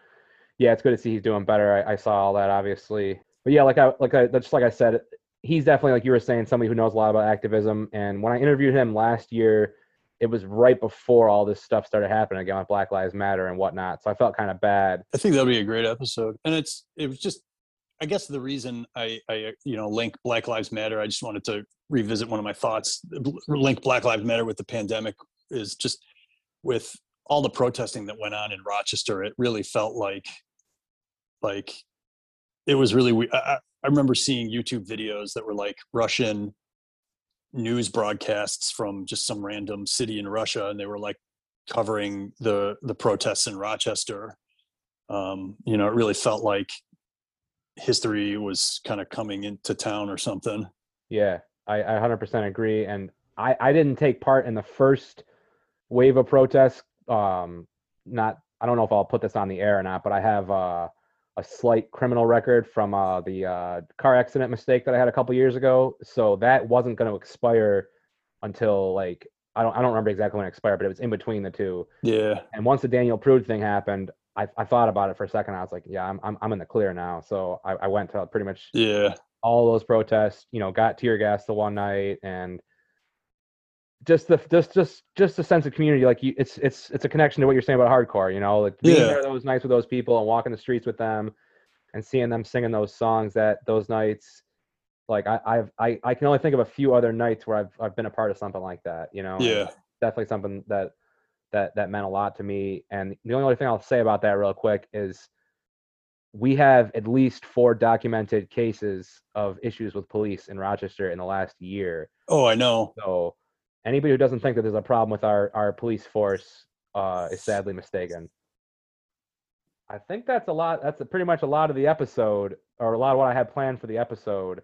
yeah, it's good to see he's doing better. I, I saw all that obviously, but yeah, like I like I just like I said, he's definitely like you were saying somebody who knows a lot about activism. And when I interviewed him last year, it was right before all this stuff started happening again with Black Lives Matter and whatnot. So I felt kind of bad. I think that'll be a great episode. And it's it was just I guess the reason I I you know link Black Lives Matter, I just wanted to revisit one of my thoughts. Link Black Lives Matter with the pandemic is just with all the protesting that went on in Rochester. It really felt like like it was really I- I remember seeing YouTube videos that were like Russian news broadcasts from just some random city in Russia, and they were like covering the the protests in Rochester um, you know, it really felt like history was kind of coming into town or something. Yeah, I, I 100% agree. And I, I didn't take part in the first wave of protests. Um, not, I don't know if I'll put this on the air or not, but I have uh, a slight criminal record from uh, the uh, car accident mistake that I had a couple years ago. So that wasn't going to expire until like I don't I don't remember exactly when it expired, but it was in between the two. Yeah, And once the Daniel Prude thing happened, I, I thought about it for a second. I was like, yeah, I'm I'm, I'm in the clear now. So I, I went to pretty much yeah, all those protests, you know, got tear gas the one night and just the just just just a sense of community. Like you, it's it's it's a connection to what you're saying about hardcore. You know, like being Yeah. there those nights with those people and walking the streets with them, and seeing them singing those songs that those nights. Like I, I've I, I can only think of a few other nights where I've I've been a part of something like that. You know. Yeah. definitely something that that that meant a lot to me. And the only other thing I'll say about that real quick is we have at least four documented cases of issues with police in Rochester in the last year. Oh, I know. So anybody who doesn't think that there's a problem with our our police force uh, is sadly mistaken. I think that's a lot. That's a, pretty much a lot of the episode, or a lot of what I had planned for the episode.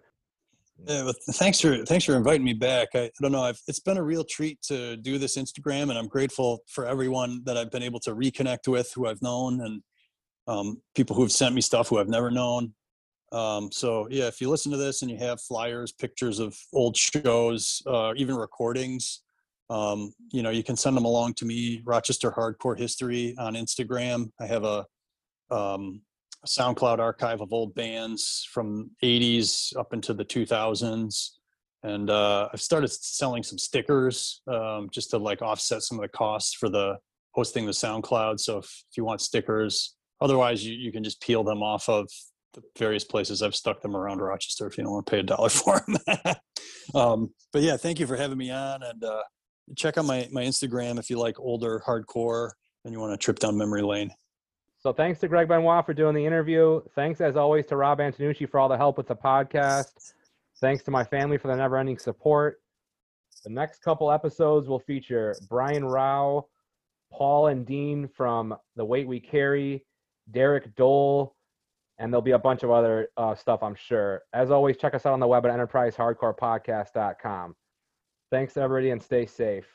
Yeah, but thanks for thanks for inviting me back. I, I don't know. I've, it's been a real treat to do this Instagram, and I'm grateful for everyone that I've been able to reconnect with, who I've known, and um, people who have sent me stuff who I've never known. Um, so yeah, if you listen to this and you have flyers, pictures of old shows, uh, even recordings, um, you know, you can send them along to me. Rochester Hardcore History on Instagram. I have a um, SoundCloud archive of old bands from 80s up into the 2000s. And uh, I've started selling some stickers um, just to like offset some of the costs for the hosting the SoundCloud. So if, if you want stickers, otherwise you, you can just peel them off of the various places I've stuck them around Rochester if you don't want to pay a dollar (laughs) for them. um, but yeah, thank you for having me on and uh, check out my, my Instagram if you like older hardcore and you want to trip down memory lane. So thanks to Greg Benoit for doing the interview. Thanks as always to Rob Antonucci for all the help with the podcast. Thanks to my family for the never-ending support. The next couple episodes will feature Brian Rao, Paul and Dean from The Weight We Carry, Derek Dole, and there'll be a bunch of other uh, stuff, I'm sure. As always, check us out on the web at enterprisehardcorepodcast.com. Thanks, everybody, and stay safe.